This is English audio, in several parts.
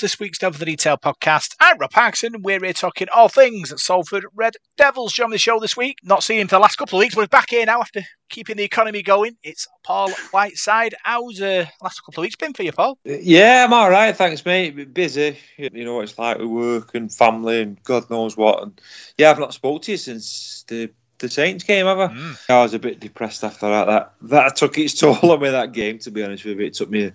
this week's Devil the Detail podcast. I'm Rob Parkinson, we're here talking all things Salford Red Devils. Join the show this week. Not seen him for the last couple of weeks, but he's back here now after keeping the economy going. It's Paul Whiteside. How's the uh, last couple of weeks been for you, Paul? Yeah, I'm all right, thanks, mate. Busy, you know what it's like with work and family and God knows what. And yeah, I've not spoke to you since the the Saints game, have I? Mm. I was a bit depressed after that. That that took its toll on me that game. To be honest with you, it took me a,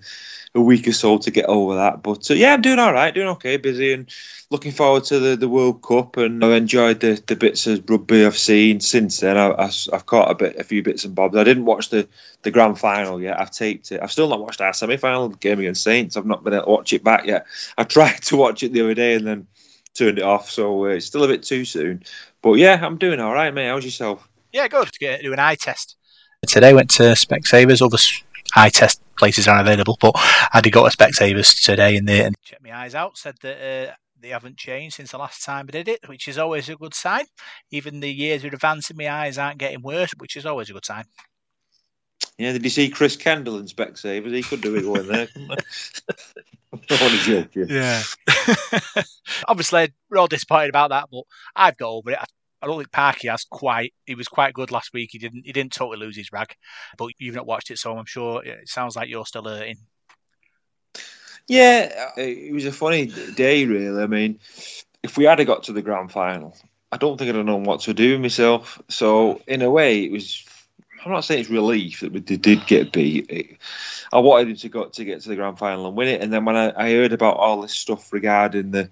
a week or so to get over that. But uh, yeah, I'm doing all right, doing okay, busy, and looking forward to the, the World Cup. And I've enjoyed the, the bits of rugby I've seen since then. I, have caught a bit, a few bits and bobs. I didn't watch the, the grand final yet. I've taped it. I've still not watched our semi final game against Saints. I've not been able to watch it back yet. I tried to watch it the other day and then turned it off. So uh, it's still a bit too soon. But yeah, I'm doing all right, mate. How's yourself? Yeah, good. To get do an eye test. Today went to Specsavers. Other eye test places aren't available, but I did go to Specsavers today and they and checked my eyes out. Said that uh, they haven't changed since the last time I did it, which is always a good sign. Even the years of advancing, my eyes aren't getting worse, which is always a good sign. Yeah, did you see Chris Kendall in Specsavers? He could do it going there. what a joke! Yeah. yeah. Obviously, we're all disappointed about that, but I've got over it. I, I don't think Parky has quite. He was quite good last week. He didn't. He didn't totally lose his rag, but you've not watched it, so I'm sure it sounds like you're still hurting. Yeah, uh, it was a funny day, really. I mean, if we had got to the grand final, I don't think I'd have known what to do myself. So, in a way, it was I'm not saying it's relief that we did get beat. I wanted him to go to get to the grand final and win it, and then when I, I heard about all this stuff regarding the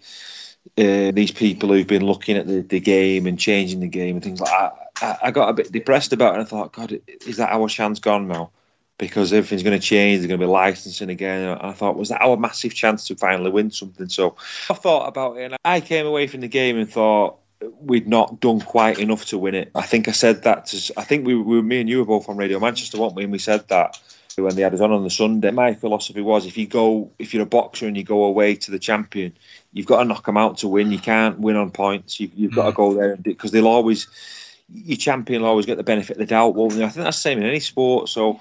uh, these people who've been looking at the, the game and changing the game and things like that, I, I got a bit depressed about it. and I thought, God, is that our chance gone now? Because everything's going to change. They're going to be licensing again. And I thought, was that our massive chance to finally win something? So I thought about it, and I came away from the game and thought we'd not done quite enough to win it. I think I said that. To, I think we, we, me and you were both on Radio Manchester, weren't we? And we said that when they had us on on the Sunday. My philosophy was if you go, if you're a boxer and you go away to the champion, you've got to knock them out to win. You can't win on points. You, have got to mm. go there because they'll always, your champion will always get the benefit of the doubt. Well, I think that's the same in any sport. So.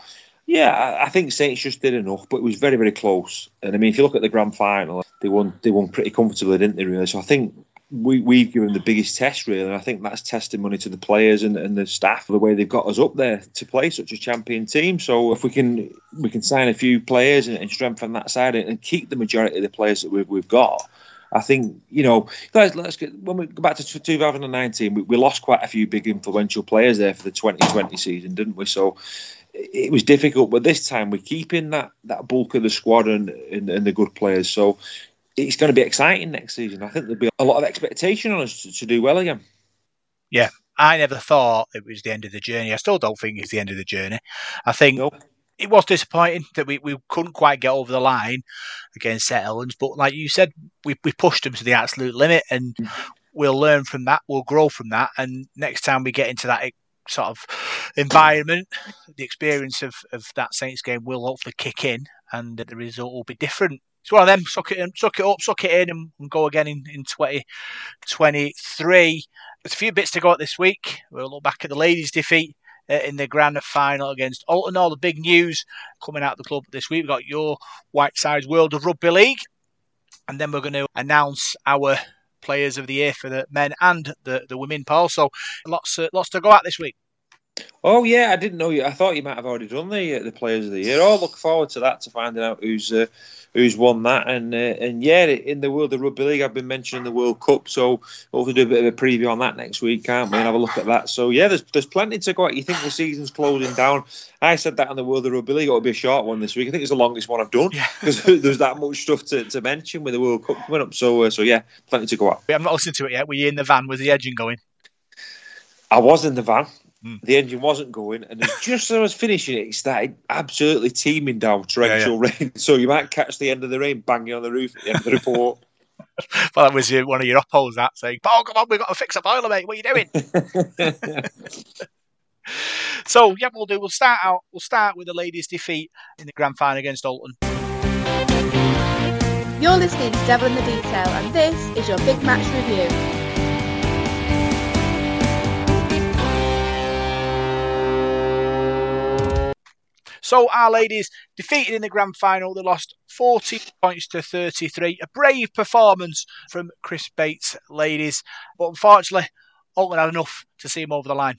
Yeah, I, think Saints just did enough, but it was very, very close. And I mean, if you look at the grand final, they won, they won pretty comfortably, didn't they? Really. So I think we, we've given the biggest test, really. And I think that's testimony to the players and, and the staff, the way they've got us up there to play such a champion team. So if we can we can sign a few players and, and strengthen that side and keep the majority of the players that we've, we've got, I think you know, guys. Let's get when we go back to 2019. We, we, lost quite a few big influential players there for the 2020 season, didn't we? So it was difficult, but this time we're keeping that that bulk of the squad and, and, and the good players. So it's going to be exciting next season. I think there'll be a lot of expectation on us to, to do well again. Yeah, I never thought it was the end of the journey. I still don't think it's the end of the journey. I think nope. It was disappointing that we, we couldn't quite get over the line against St Helens, but like you said, we, we pushed them to the absolute limit and mm. we'll learn from that, we'll grow from that, and next time we get into that sort of environment, the experience of, of that Saints game will hopefully kick in and the result will be different it's one of them. Suck it in, suck it up, suck it in, and, and go again in, in 2023. There's a few bits to go at this week. We'll look back at the ladies' defeat in the grand final against Oulton. All the big news coming out of the club this week. We've got your Whiteside's World of Rugby League. And then we're going to announce our players of the year for the men and the, the women, Paul. So lots, uh, lots to go at this week. Oh yeah, I didn't know you. I thought you might have already done the uh, the players of the year. Oh, look forward to that to finding out who's uh, who's won that. And uh, and yeah, in the world of rugby league, I've been mentioning the World Cup, so we'll do a bit of a preview on that next week, can't we? And have a look at that. So yeah, there's there's plenty to go at. You think the season's closing down? I said that on the world of rugby league. It'll be a short one this week. I think it's the longest one I've done because yeah. there's that much stuff to, to mention with the World Cup coming up. So uh, so yeah, plenty to go at. I'm not listening to it yet. Were you in the van with the engine going? I was in the van. Mm. The engine wasn't going, and just as I was finishing it, it started absolutely teeming down torrential yeah, yeah. rain. So you might catch the end of the rain banging on the roof at the end of the report. well, that was one of your upholds that saying, "Paul, come on, we've got to fix a boiler, mate. What are you doing?" so yeah, we'll do. We'll start out. We'll start with the ladies' defeat in the grand final against Oulton. You're listening to Devil in the Detail, and this is your big match review. So our ladies defeated in the grand final. They lost 40 points to 33. A brave performance from Chris Bates, ladies. But unfortunately, Oulton had enough to see him over the line.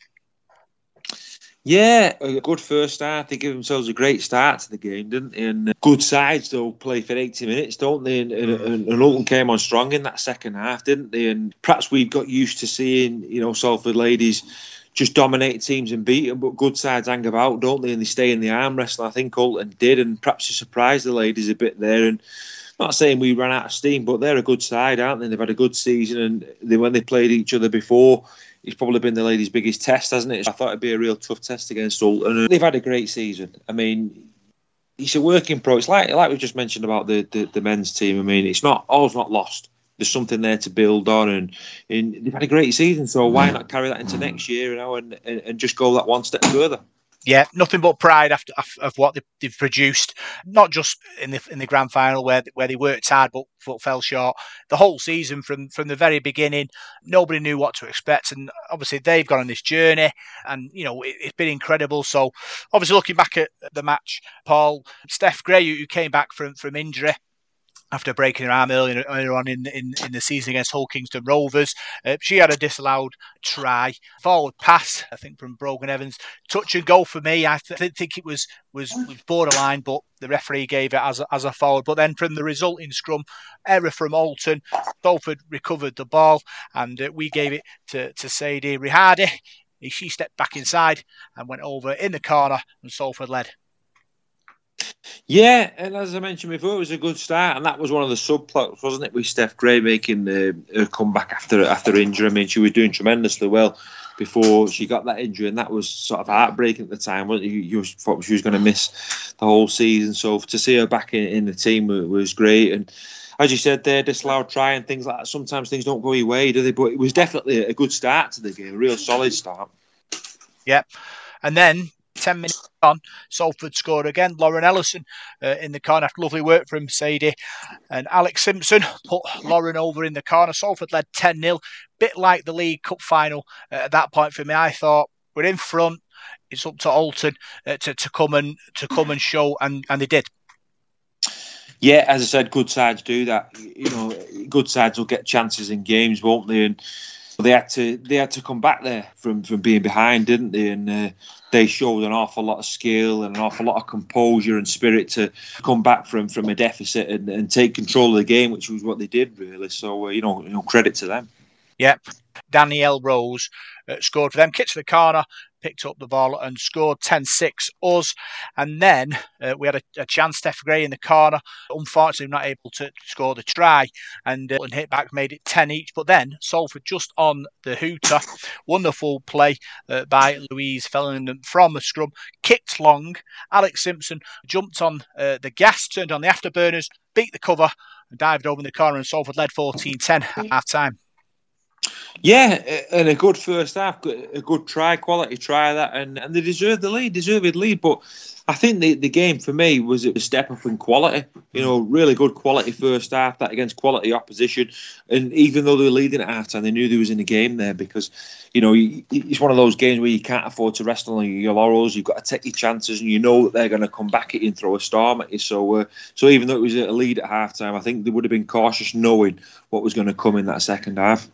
Yeah, a good first start. They give themselves a great start to the game, didn't they? And uh, good sides, they'll play for 80 minutes, don't they? And, and, and Oulton came on strong in that second half, didn't they? And perhaps we've got used to seeing, you know, Salford ladies just dominate teams and beat them, but good sides hang about, don't they? And they stay in the arm wrestle. I think Oulton did, and perhaps to surprise the ladies a bit there. And I'm not saying we ran out of steam, but they're a good side, aren't they? They've had a good season, and they, when they played each other before, it's probably been the ladies' biggest test, hasn't it? I thought it'd be a real tough test against Oulton. They've had a great season. I mean, it's a working pro. It's like like we just mentioned about the, the, the men's team. I mean, it's not all's not lost. There's something there to build on, and, and they've had a great season. So why mm. not carry that into next year, you know, and, and, and just go that one step further? yeah, nothing but pride after of what they've produced. Not just in the in the grand final where where they worked hard but, but fell short. The whole season from from the very beginning, nobody knew what to expect, and obviously they've gone on this journey, and you know it, has been incredible. So obviously looking back at the match, Paul Steph Gray, who came back from from injury, after breaking her arm earlier, earlier on in, in, in, the season against Hull Kingston Rovers. Uh, she had a disallowed try, forward pass, I think, from Brogan Evans. Touch and go for me. I th- think it was, was, was borderline, but the referee gave it as a, as a forward. But then from the resulting scrum, error from Oulton, Salford recovered the ball and uh, we gave it to, to Sadie Rihadi. She stepped back inside and went over in the corner and Salford led. Yeah, and as I mentioned before, it was a good start, and that was one of the subplots, wasn't it, with Steph Gray making uh, the, her comeback after after injury. I mean, she was doing tremendously well before she got that injury, and that was sort of heartbreaking at the time. You, you thought she was going to miss the whole season, so to see her back in, in the team was great. And as you said, there disallowed try and things like that. Sometimes things don't go your way, do they? But it was definitely a good start to the game, a real solid start. Yeah. And then 10 minutes on, Salford scored again. Lauren Ellison uh, in the corner after lovely work from Sadie. And Alex Simpson put Lauren over in the corner. Salford led 10 0. Bit like the League Cup final uh, at that point for me. I thought we're in front. It's up to Oulton uh, to, to come and to come and show, and, and they did. Yeah, as I said, good sides do that. You know, good sides will get chances in games, won't they? And they had to they had to come back there from from being behind, didn't they? And uh, they showed an awful lot of skill and an awful lot of composure and spirit to come back from from a deficit and, and take control of the game, which was what they did really. So uh, you know, you know, credit to them. Yep. Danielle Rose uh, scored for them. Kick to the corner, picked up the ball and scored 10 6 us. And then uh, we had a, a, chance, Steph Gray in the corner. Unfortunately, not able to score the try. And, uh, and hit back made it 10 each. But then Salford just on the hooter. Wonderful play uh, by Louise Fellingham from a scrum. Kicked long. Alex Simpson jumped on uh, the gas, turned on the afterburners, beat the cover, and dived over in the corner. And Salford led 14 10 at half time. Yeah, and a good first half, a good try, quality try that, and, and they deserved the lead, deserved lead. But I think the, the game for me was a step up in quality. You know, really good quality first half that against quality opposition, and even though they were leading at half time, they knew they was in the game there because, you know, it's one of those games where you can't afford to rest on your laurels. You've got to take your chances, and you know that they're going to come back at you and throw a storm at you. So, uh, so even though it was a lead at half time, I think they would have been cautious knowing what was going to come in that second half.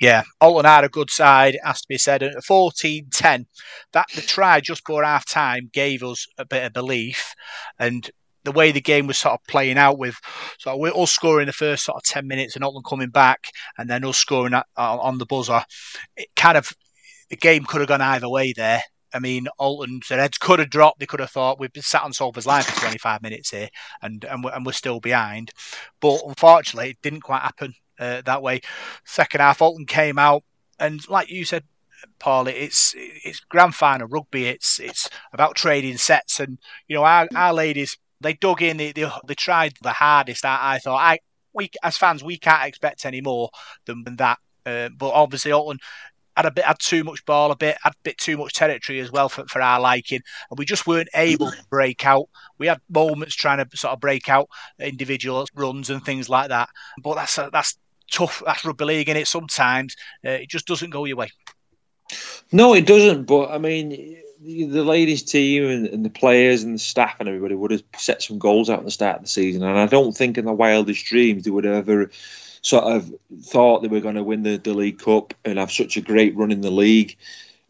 Yeah, Oulton had a good side, has to be said. At 14 10, that the try just before half time gave us a bit of belief. And the way the game was sort of playing out with so we're all scoring the first sort of 10 minutes and Oulton coming back and then us scoring at, uh, on the buzzer, it kind of the game could have gone either way there. I mean, Oulton, their heads could have dropped. They could have thought we've been sat on Salford's line for 25 minutes here, and and we're, and we're still behind. But unfortunately, it didn't quite happen uh, that way. Second half, Oulton came out, and like you said, Paul, it's it's grand final rugby. It's it's about trading sets, and you know our, our ladies they dug in. They, they, they tried the hardest. I, I thought I we as fans we can't expect any more than, than that. Uh, but obviously Oulton had a bit had too much ball, a bit had a bit too much territory as well for, for our liking, and we just weren't able to break out. We had moments trying to sort of break out individual runs and things like that, but that's that's tough. That's rugby league, and it sometimes uh, it just doesn't go your way. No, it doesn't. But I mean, the, the ladies' team and, and, the players and the staff and everybody would have set some goals out at the start of the season, and I don't think in the wildest dreams they would have ever sort of thought they were going to win the, the League Cup and have such a great run in the league.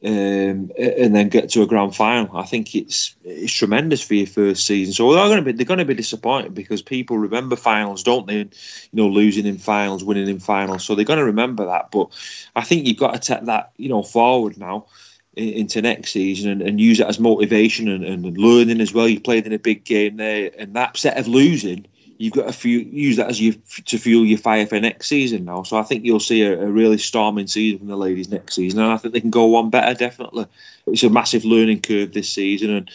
Um, and then get to a grand final. I think it's it's tremendous for your first season. So they're going to be they're going to be disappointed because people remember finals, don't they? you know, losing in finals, winning in finals. So they're going to remember that. But I think you've got to take that you know forward now into next season and, and use it as motivation and, and learning as well. You played in a big game there, and that set of losing you've got to fuel, use that as you to fuel your fire for next season now. So I think you'll see a, a, really storming season from the ladies next season, and I think they can go one better. Definitely, it's a massive learning curve this season, and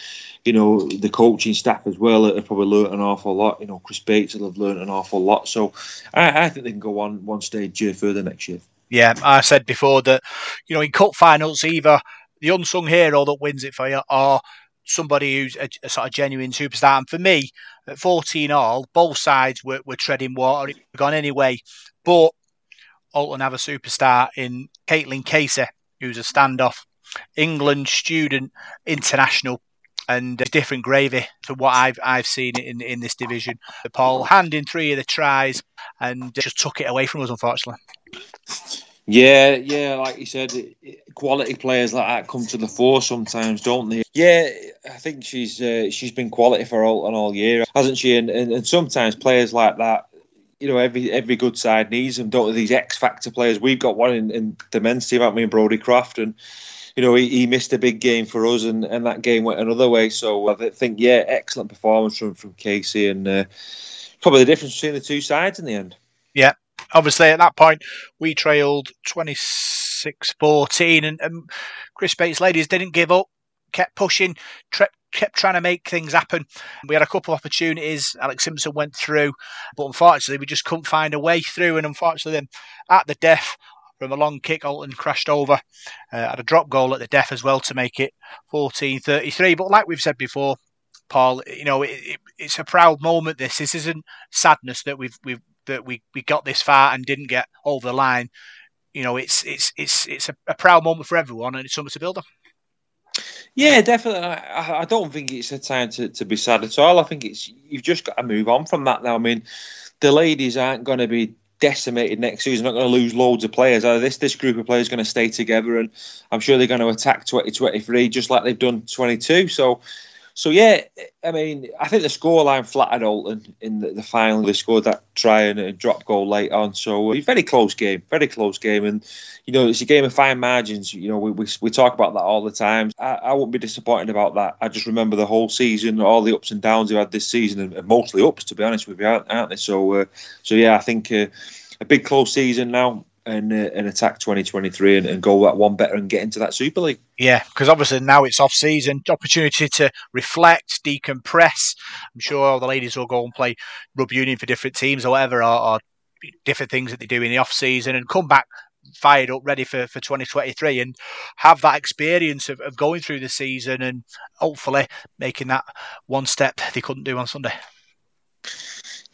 you know the coaching staff as well have probably learned an awful lot. You know, Chris Bates will have learned an awful lot. So I, I think they can go one one stage uh, further next year. Yeah, I said before that you know in cup finals either the unsung hero that wins it for you or somebody who's a, a, sort of genuine superstar. And for me, at 14 all, both sides were, were treading water. It gone anyway. But Oulton have a superstar in Caitlin Casey, who's a standoff England student international and different gravy for what I've I've seen in in this division. Paul handing three of the tries and just took it away from us, unfortunately. Yeah, yeah, like you said, quality players like that come to the fore sometimes, don't they? Yeah, I think she's uh, she's been quality for all and all year, hasn't she? And, and, and sometimes players like that, you know, every every good side needs them, don't? These X factor players. We've got one in, in the men's team, haven't we, and Brodie Croft, and you know, he, he, missed a big game for us, and, and that game went another way. So I think, yeah, excellent performance from from Casey, and uh, probably the difference between the two sides in the end. Yeah, obviously at that point we trailed 26-14 and, and Chris Bates ladies didn't give up, kept pushing, tre- kept trying to make things happen. We had a couple of opportunities. Alex Simpson went through, but unfortunately we just couldn't find a way through. And unfortunately, then at the death from a long kick, Oulton crashed over. Uh, had a drop goal at the death as well to make it 14-33. But like we've said before, Paul, you know, it, it, it's a proud moment. This this isn't sadness that we've we've that we, we got this far and didn't get over the line. You know, it's it's it's it's a, a proud moment for everyone, and it's something to build on. Yeah, definitely. I, I, don't think it's a time to, to be sad at all. I think it's you've just got to move on from that now. I mean, the ladies aren't going to be decimated next season. Not going to lose loads of players. This this group of players going to stay together, and I'm sure they're going to attack 2023 just like they've done 22. So so yeah, I mean, I think the scoreline flattered Oulton in the, the, final. They scored that try and a drop goal late on. So uh, very close game, very close game, and you know it's a game of fine margins. You know we we, we talk about that all the time. I, I won't be disappointed about that. I just remember the whole season, all the ups and downs we had this season, and, and mostly ups to be honest with you, aren't, aren't they? So uh, so yeah, I think uh, a big close season now and uh, and attack 2023 and, and, go that one better and get into that Super League. Yeah, because obviously now it's off season, opportunity to reflect, decompress. I'm sure all the ladies will go and play rub union for different teams or whatever, or, or different things that they do in the off season, and come back fired up, ready for, for 2023, and have that experience of, of going through the season and hopefully making that one step they couldn't do on Sunday.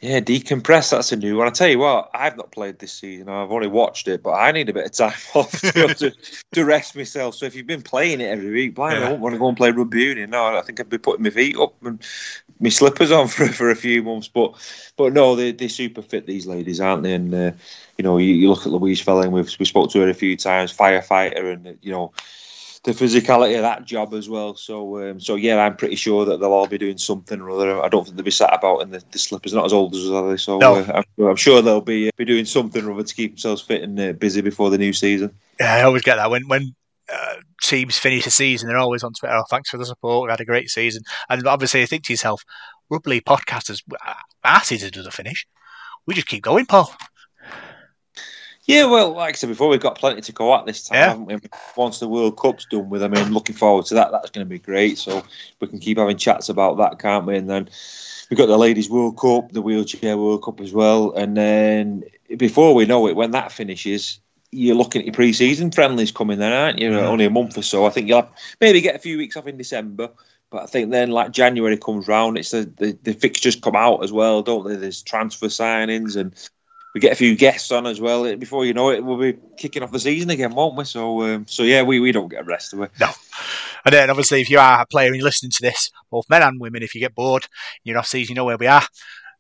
Yeah, decompress. That's a new one. I tell you what, I've not played this season. I've only watched it, but I need a bit of time off to, to, rest myself. So if you've been playing it every week, blind, yeah. I don't want to go and play rugby union. No, I think I'd be putting my feet up and my slippers on for for a few months. But but no, they they're super fit. These ladies, aren't they? And uh, you know, you, you, look at Louise Felling. We've we spoke to her a few times. Firefighter, and you know the physicality of that job as well. So, um, so yeah, I'm pretty sure that they'll all be doing something or other. I don't think they'll be sat about in the, the slippers. Not as old as us, are they? So, no. uh, I'm, I'm, sure they'll be uh, be doing something or other to keep themselves fit and uh, busy before the new season. Yeah, I always get that when when uh, teams finish a season, they're always on Twitter. Oh, thanks for the support. We had a great season, and obviously, I think to yourself, Rugby podcasters, our season doesn't finish. We just keep going, Paul. Yeah, well, like I said before, we've got plenty to go at this time, yeah. haven't we? Once the World Cup's done with, I mean, looking forward to that. That's going to be great. So we can keep having chats about that, can't we? And then we've got the Ladies World Cup, the Wheelchair World Cup as well. And then before we know it, when that finishes, you're looking at your pre-season friendlies coming then, aren't you? Yeah. Only a month or so. I think you'll have, maybe get a few weeks off in December. But I think then, like January comes round, it's the, the, the fixtures come out as well, don't they? There's transfer signings and we get a few guests on as well. Before you know it, we'll be kicking off the season again, won't we? So, um, so yeah, we, we don't get a rest of it. No. And then obviously, if you are a player and you're listening to this, both men and women, if you get bored, you're off season, you know where we are.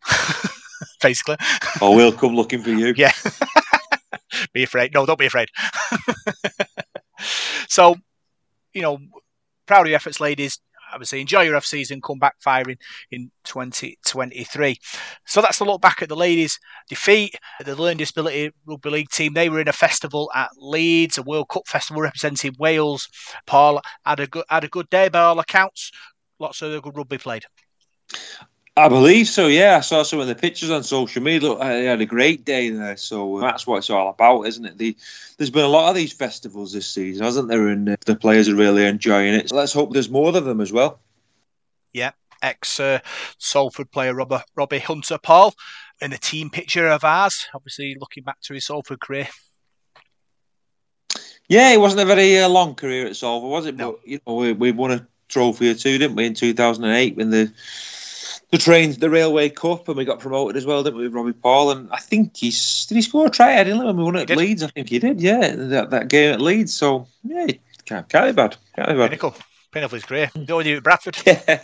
Basically. Or we'll come looking for you. Yeah. be afraid. No, don't be afraid. so, you know, proud of your efforts, ladies. Obviously, enjoy your off season. Come back firing in 2023. So that's a look back at the ladies' defeat. The Learning Disability Rugby League team. They were in a festival at Leeds, a World Cup festival representing Wales. Paul had a good had a good day by all accounts. Lots of good rugby played. I believe so. Yeah, I saw some of the pictures on social media. Look, they had a great day there. So that's what it's all about, isn't it? The, there's been a lot of these festivals this season, hasn't there? And uh, the players are really enjoying it. So let's hope there's more of them as well. Yeah, ex uh, Salford player Robert, Robbie Hunter Paul in the team picture of ours. Obviously, looking back to his Salford career. Yeah, it wasn't a very uh, long career at Salford, was it? No. But you know, we, we won a trophy or two, didn't we, in 2008 when the the train, the Railway Cup, and we got promoted as well, didn't we, with Robbie Paul? And I think he's did he score a try? I didn't know when we won at Leeds. I think he did. Yeah, that, that game at Leeds. So yeah, can't, can't be bad. Can't be bad. Pinnacle, pinnacle of his career. The only at Bradford. Yeah.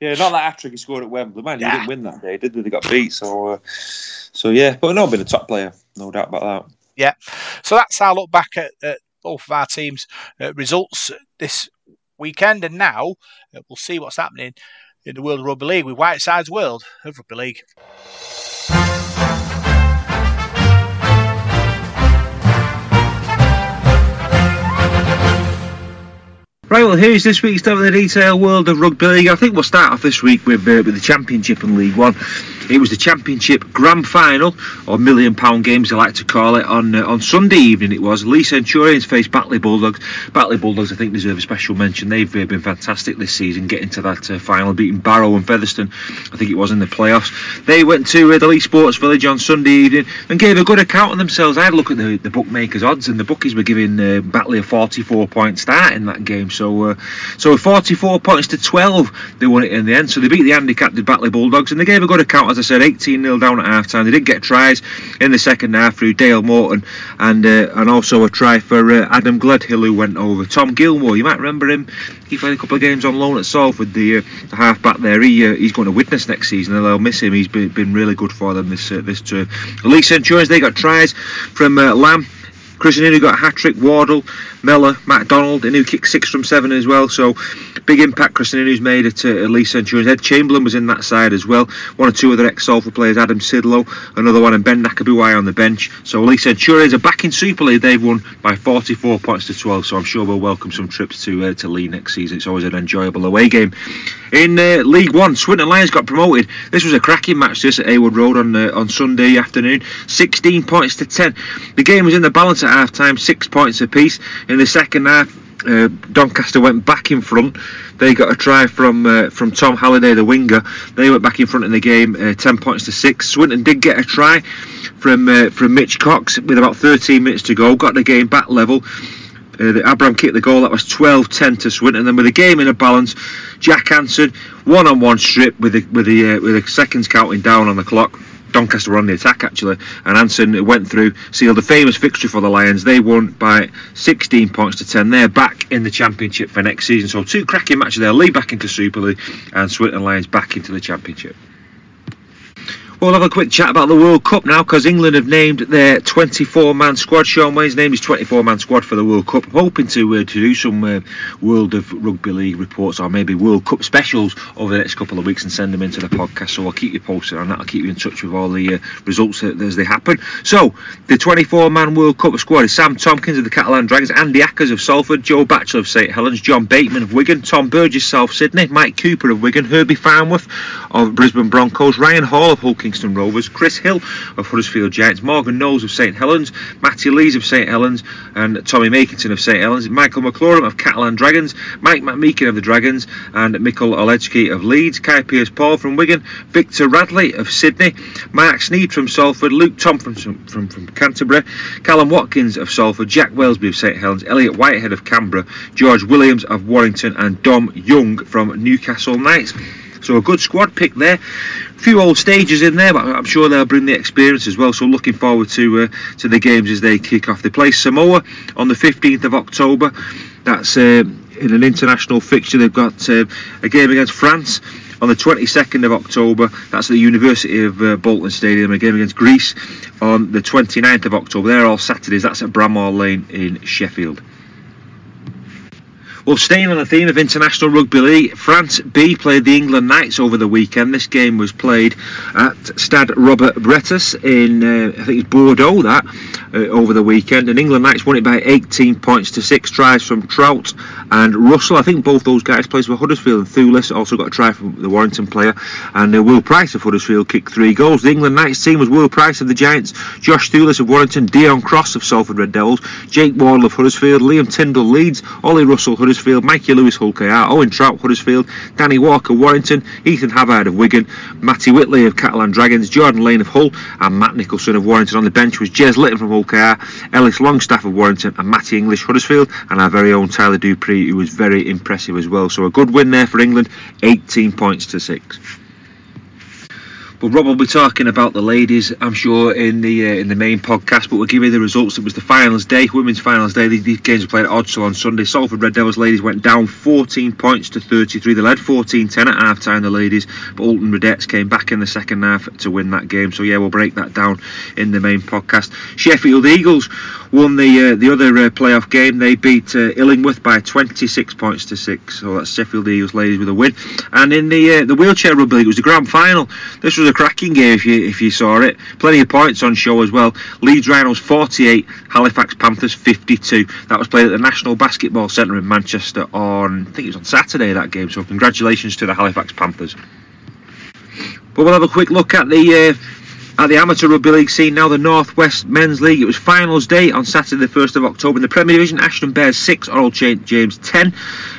yeah, not that hat trick he scored at Wembley, man. He Yeah. didn't win that day, did they? They got beat, so uh, so yeah. But no, been a top player, no doubt about that. Yeah. So that's our look back at, at both of our teams' uh, results this weekend. And now uh, we'll see what's happening in the world of rugby league with Whiteside's World of Rugby League. Right, well, here's this week's in the Detail World of Rugby League. I think we'll start off this week with uh, with the Championship and League One. It was the Championship Grand Final, or Million Pound Games, they like to call it, on uh, on Sunday evening. It was Leigh Centurions faced Batley Bulldogs. Batley Bulldogs, I think, deserve a special mention. They've uh, been fantastic this season, getting to that uh, final, beating Barrow and Featherstone. I think it was in the playoffs. They went to uh, the Leigh Sports Village on Sunday evening and gave a good account of themselves. I had a look at the, the bookmakers' odds, and the bookies were giving uh, Batley a 44 point start in that game. So, uh, so 44 points to 12, they won it in the end. So they beat the handicapped Batley Bulldogs, and they gave a good account, as I said, 18 0 down at half time. They did get tries in the second half through Dale Morton and uh, and also a try for uh, Adam Gledhill, who went over. Tom Gilmore, you might remember him. He played a couple of games on loan at Salford, the, uh, the half back there. He uh, he's going to Widnes next season, and they'll miss him. He's been, been really good for them this uh, this term. The Leigh Centurions they got tries from uh, Lamb. Chris Inu got a hat trick, Wardle, Miller, MacDonald, Inu kicked six from seven as well. So big impact Chris Inu's made at, uh, at Leigh Centurions. Ed Chamberlain was in that side as well. One or two other ex Salford players, Adam Sidlow, another one, and Ben Nakubuwai on the bench. So Leigh Centurions are back in Super League. They've won by 44 points to 12. So I'm sure we'll welcome some trips to uh, to Leigh next season. It's always an enjoyable away game. In uh, League One, Swinton Lions got promoted. This was a cracking match. This at Heywood Road on uh, on Sunday afternoon. 16 points to 10. The game was in the balance at half time, six points apiece. In the second half, uh, Doncaster went back in front. They got a try from uh, from Tom Halliday, the winger. They went back in front in the game, uh, 10 points to six. Swinton did get a try from uh, from Mitch Cox with about 13 minutes to go. Got the game back level. Uh, the Abram kicked the goal. That was 12-10 to Swinton. And then with the game in a balance, Jack answered one-on-one strip with the with the uh, with the seconds counting down on the clock. Doncaster were on the attack actually, and Anson went through, sealed a famous victory for the Lions. They won by 16 points to 10. They're back in the Championship for next season. So two cracking matches there. Leigh back into Super League, and Swinton Lions back into the Championship. We'll have a quick chat about the World Cup now because England have named their 24-man squad. Shaun Wane's name is 24-man squad for the World Cup. Hoping to uh, to do some uh, World of Rugby League reports or maybe World Cup specials over the next couple of weeks and send them into the podcast. So I'll keep you posted on that. I'll keep you in touch with all the uh, results as they happen. So the 24-man World Cup squad is Sam Tomkins of the Catalan Dragons, Andy Ackers of Salford, Joe Batchelor of St Helens, John Bateman of Wigan, Tom Burgess South Sydney, Mike Cooper of Wigan, Herbie Farnworth of Brisbane Broncos, Ryan Hall of Hull Kingston Rovers, Chris Hill of Huddersfield Giants, Morgan Knowles of St Helens, Matty Lees of St Helens, and Tommy Makinson of St Helens, Michael McIlorum of Catalan Dragons, Mike McMeeken of the Dragons, and Mikkel Oledzki of Leeds, Kai Pearce Paul from Wigan, Victor Radley of Sydney, Marc Sneyd from Salford, Luke Tom from, from, from Canterbury, Kallum Watkins of Salford, Jack Welsby of St Helens, Elliot Whitehead of Canberra, George Williams of Warrington, and Dom Young from Newcastle Knights. So a good squad pick there. A few old stages in there, but I'm sure they'll bring the experience as well. So looking forward to uh, to the games as they kick off. They play Samoa on the 15th of October. That's uh, in an international fixture. They've got uh, a game against France on the 22nd of October. That's at the University of uh, Bolton Stadium. A game against Greece on the 29th of October. They're all Saturdays. That's at Bramall Lane in Sheffield. Well, staying on the theme of international rugby league, France B played the England Knights over the weekend. This game was played at Stade Robert Bretas in, uh, I think it's Bordeaux, that, uh, over the weekend. And England Knights won it by 18 points to six tries from Trout and Russell. I think both those guys played for Huddersfield. And Thewlis also got a try from the Warrington player. And uh, Will Price of Huddersfield kicked three goals. The England Knights team was Will Price of the Giants, Josh Thewlis of Warrington, Deon Cross of Salford Red Devils, Jake Wardle of Huddersfield, Liam Tindall Leeds, Ollie Russell Huddersfield. Huddersfield, Mikey Lewis Hull KR, Owen Trout Huddersfield, Danny Walker Warrington, Ethan Havard of Wigan, Matty Whitley of Catalan Dragons, Jordan Lane of Hull, and Matt Nicholson of Warrington. On the bench was Jez Litten from Hull KR, Ellis Longstaff of Warrington, and Matty English Huddersfield, and our very own Tyler Dupree, who was very impressive as well. So a good win there for England, 18 points to 6. Well, Rob will be talking about the ladies, I'm sure, in the uh, in the main podcast. But we'll give you the results. It was the finals day, women's finals day. These, these games were played at Odsal on Sunday. Salford Red Devils ladies went down 14 points to 33. They led 14-10 at half time. The ladies, but Oulton Raidettes came back in the second half to win that game. So yeah, we'll break that down in the main podcast. Sheffield Eagles won the uh, the other uh, playoff game. They beat uh, Illingworth by 26 points to six. So that's Sheffield Eagles ladies with a win. And in the uh, the wheelchair rugby league, it was the grand final. This was a cracking game if you if you saw it. Plenty of points on show as well. Leeds Rhinos 48, Halifax Panthers 52. That was played at the National Basketball Centre in Manchester on I think it was on Saturday that game. So congratulations to the Halifax Panthers. But we'll have a quick look at the uh, at the Amateur Rugby League scene now, the North West Men's League. It was finals day on Saturday, the 1st of October. In the Premier Division, Ashton Bears 6, Oral James 10.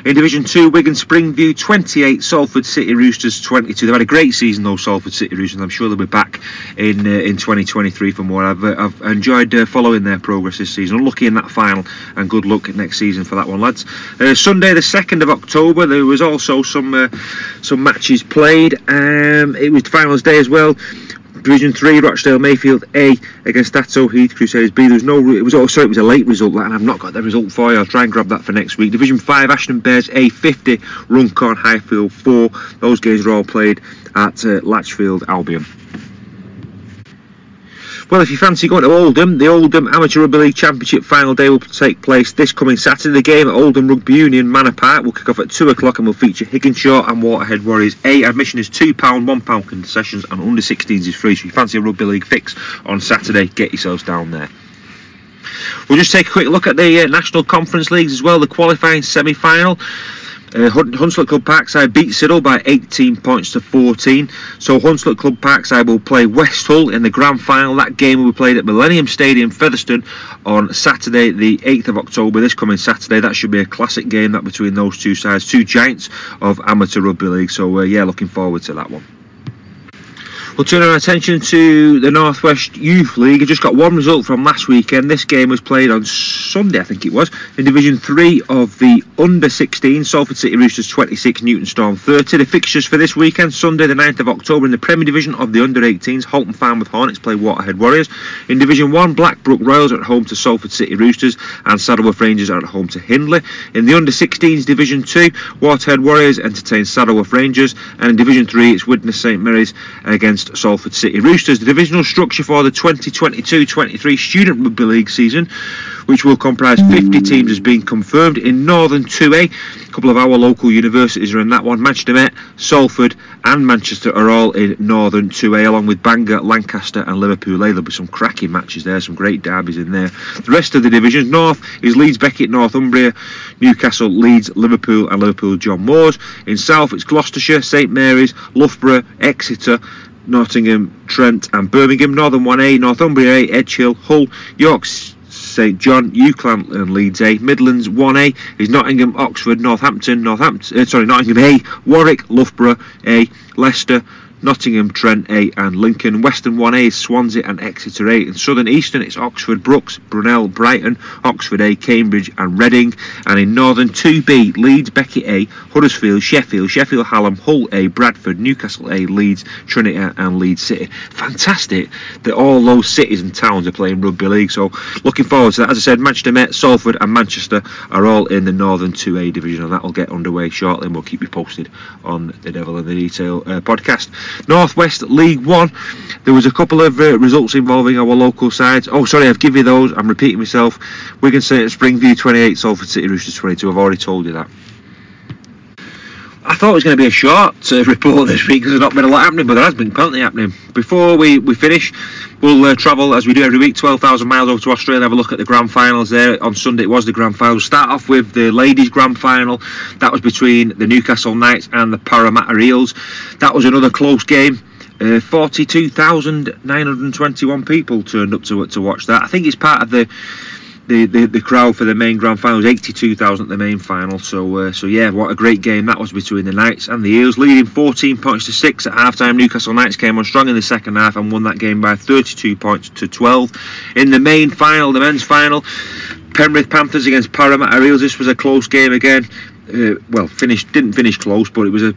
In Division 2, Wigan Springview 28, Salford City Roosters 22. They've had a great season, though, Salford City Roosters. I'm sure they'll be back in uh, in 2023 for more. I've, uh, I've enjoyed uh, following their progress this season. Unlucky in that final, and good luck next season for that one, lads. Uh, Sunday, the 2nd of October, there was also some uh, some matches played. Um, it was finals day as well. Division Three, Rochdale Mayfield A against Thatto Heath Crusaders B. There was no. It was also it was a late result, and I've not got the result for you. I'll try and grab that for next week. Division Five, Ashton Bears A 50, Runcorn Highfield Four. Those games were all played at uh, Latchford Albion. Well, if you fancy going to Oldham, the Oldham Amateur Rugby League Championship final day will take place this coming Saturday. The game at Oldham Rugby Union Manor Park will kick off at 2 o'clock and will feature Higginshaw and Waterhead Warriors. A admission is £2, £1 concessions, and under 16s is free. So if you fancy a Rugby League fix on Saturday, get yourselves down there. We'll just take a quick look at the uh, National Conference Leagues as well, the qualifying semi final. Uh, Hunslet Club Parkside beat Siddal by 18 points to 14. So Hunslet Club Parkside will play West Hull in the grand final. That game will be played at Millennium Stadium, Featherstone, on Saturday, the 8th of October. This coming Saturday, that should be a classic game that between those two sides, two giants of amateur rugby league. So uh, yeah, looking forward to that one. We'll turn our attention to the Northwest Youth League. I just got one result from last weekend. This game was played on Sunday, I think it was, in Division 3 of the Under 16. Salford City Roosters 26, Newton Storm 30. The fixtures for this weekend, Sunday the 9th of October, in the Premier Division of the Under 18s, Halton Farnworth Hornets play Waterhead Warriors. In Division 1, Blackbrook Royals are at home to Salford City Roosters, and Saddleworth Rangers are at home to Hindley. In the Under 16s Division 2, Waterhead Warriors entertain Saddleworth Rangers, and in Division 3, it's Widnes St Mary's against against Salford City Roosters. The divisional structure for the 2022-23 Student Rugby League season, which will comprise 50 teams, has been confirmed in Northern 2A. A couple of our local universities are in that one. Manchester Met, Salford, and Manchester are all in Northern 2A, along with Bangor, Lancaster, and Liverpool. There'll be some cracking matches there, some great derbies in there. The rest of the divisions, North is Leeds, Beckett, Northumbria, Newcastle, Leeds, Liverpool, and Liverpool John Moores. In South, it's Gloucestershire, St Mary's, Loughborough, Exeter, Nottingham, Trent, and Birmingham. Northern 1A, Northumbria A, Edgehill, Hull, York, St John, UCLan, and Leeds A. Midlands 1A is Nottingham, Oxford, Northampton, Northampton, uh, sorry, Nottingham A, Warwick, Loughborough A, Leicester, Nottingham, Trent 8 and Lincoln. Western 1A is Swansea and Exeter 8. In Southern Eastern it's Oxford, Brooks, Brunel, Brighton, Oxford A, Cambridge and Reading. And in Northern 2B, Leeds, Beckett A, Huddersfield, Sheffield, Sheffield Hallam, Hull A, Bradford, Newcastle A, Leeds, Trinity and Leeds City. Fantastic that all those cities and towns are playing rugby league. So looking forward to that. As I said, Manchester Met, Salford and Manchester are all in the Northern 2A division and that will get underway shortly and we'll keep you posted on the Devil in the Detail uh, podcast. Northwest League One, there was a couple of uh, results involving our local sides. Oh, sorry, I've given you those. I'm repeating myself. Wigan St Springview 28, Salford City Roosters 22. I've already told you that. I thought it was going to be a short report this week because there's not been a lot happening, but there has been plenty happening. Before we, we finish, we'll uh, travel as we do every week, 12,000 miles over to Australia and have a look at the grand finals there. On Sunday, it was the grand final. Start off with the ladies' grand final. That was between the Newcastle Knights and the Parramatta Eels. That was another close game. Uh, 42,921 people turned up to to watch that. I think it's part of the the, the, the crowd for the main grand final was 82,000 at the main final. So uh, so yeah, what a great game that was between the Knights and the Eels, leading 14 points to six at half time. Newcastle Knights came on strong in the second half and won that game by 32 points to 12. In the main final, the men's final, Penrith Panthers against Parramatta Eels. This was a close game again. Uh, well, finished didn't finish close, but it was a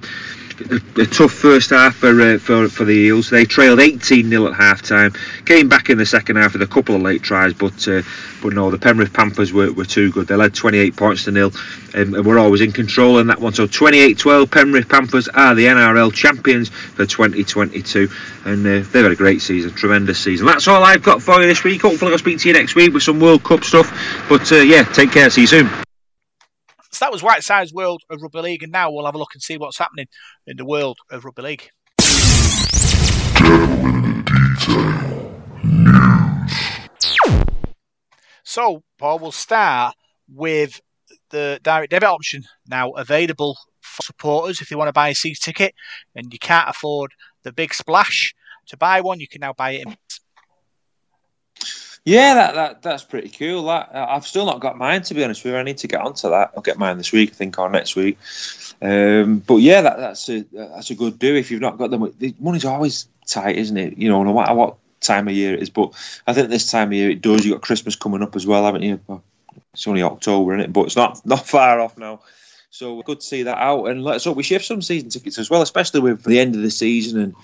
a, tough first half for, uh, for for the Eels. They trailed 18 0 at half time. Came back in the second half with a couple of late tries, but uh, but no, the Penrith Panthers were, were too good. They led 28 points to nil um, and were always in control in that one. So 28 12, Penrith Panthers are the NRL champions for 2022. And uh, they've had a great season, tremendous season. That's all I've got for you this week. Hopefully, I'll speak to you next week with some World Cup stuff. But uh, yeah, take care. See you soon. So that was Whiteside's World of Rugby League, and now we'll have a look and see what's happening in the world of Rugby League. So, Paul, we'll start with the direct debit option now available for supporters if they want to buy a season ticket and you can't afford the big splash to buy one, you can now buy it in yeah, that, that that's pretty cool. That I've still not got mine to be honest with you. I need to get onto that. I'll get mine this week, I think, or next week. Um, but yeah, that, that's a that's a good do if you've not got them. The money's always tight, isn't it? You know, no matter what time of year it is. But I think this time of year it does. You got Christmas coming up as well, haven't you? It's only October, isn't it? But it's not not far off now. So good to see that out, and let's hope we shift some season tickets as well, especially with the end of the season and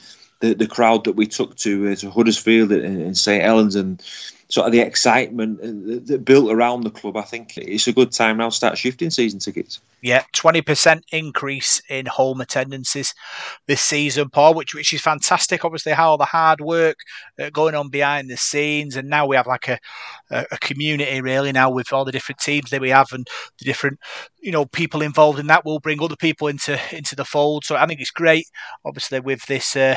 the, the crowd that we took to uh, to Huddersfield and, and St Helens and sort of the excitement that built around the club, I think it's a good time now to start shifting season tickets. Yeah, twenty percent increase in home attendances this season, Paul, which which is fantastic. Obviously, how all the hard work uh, going on behind the scenes, and now we have like a, a, a community really now with all the different teams that we have and the different you know people involved in that will bring other people into into the fold. So I think it's great. Obviously, with this uh,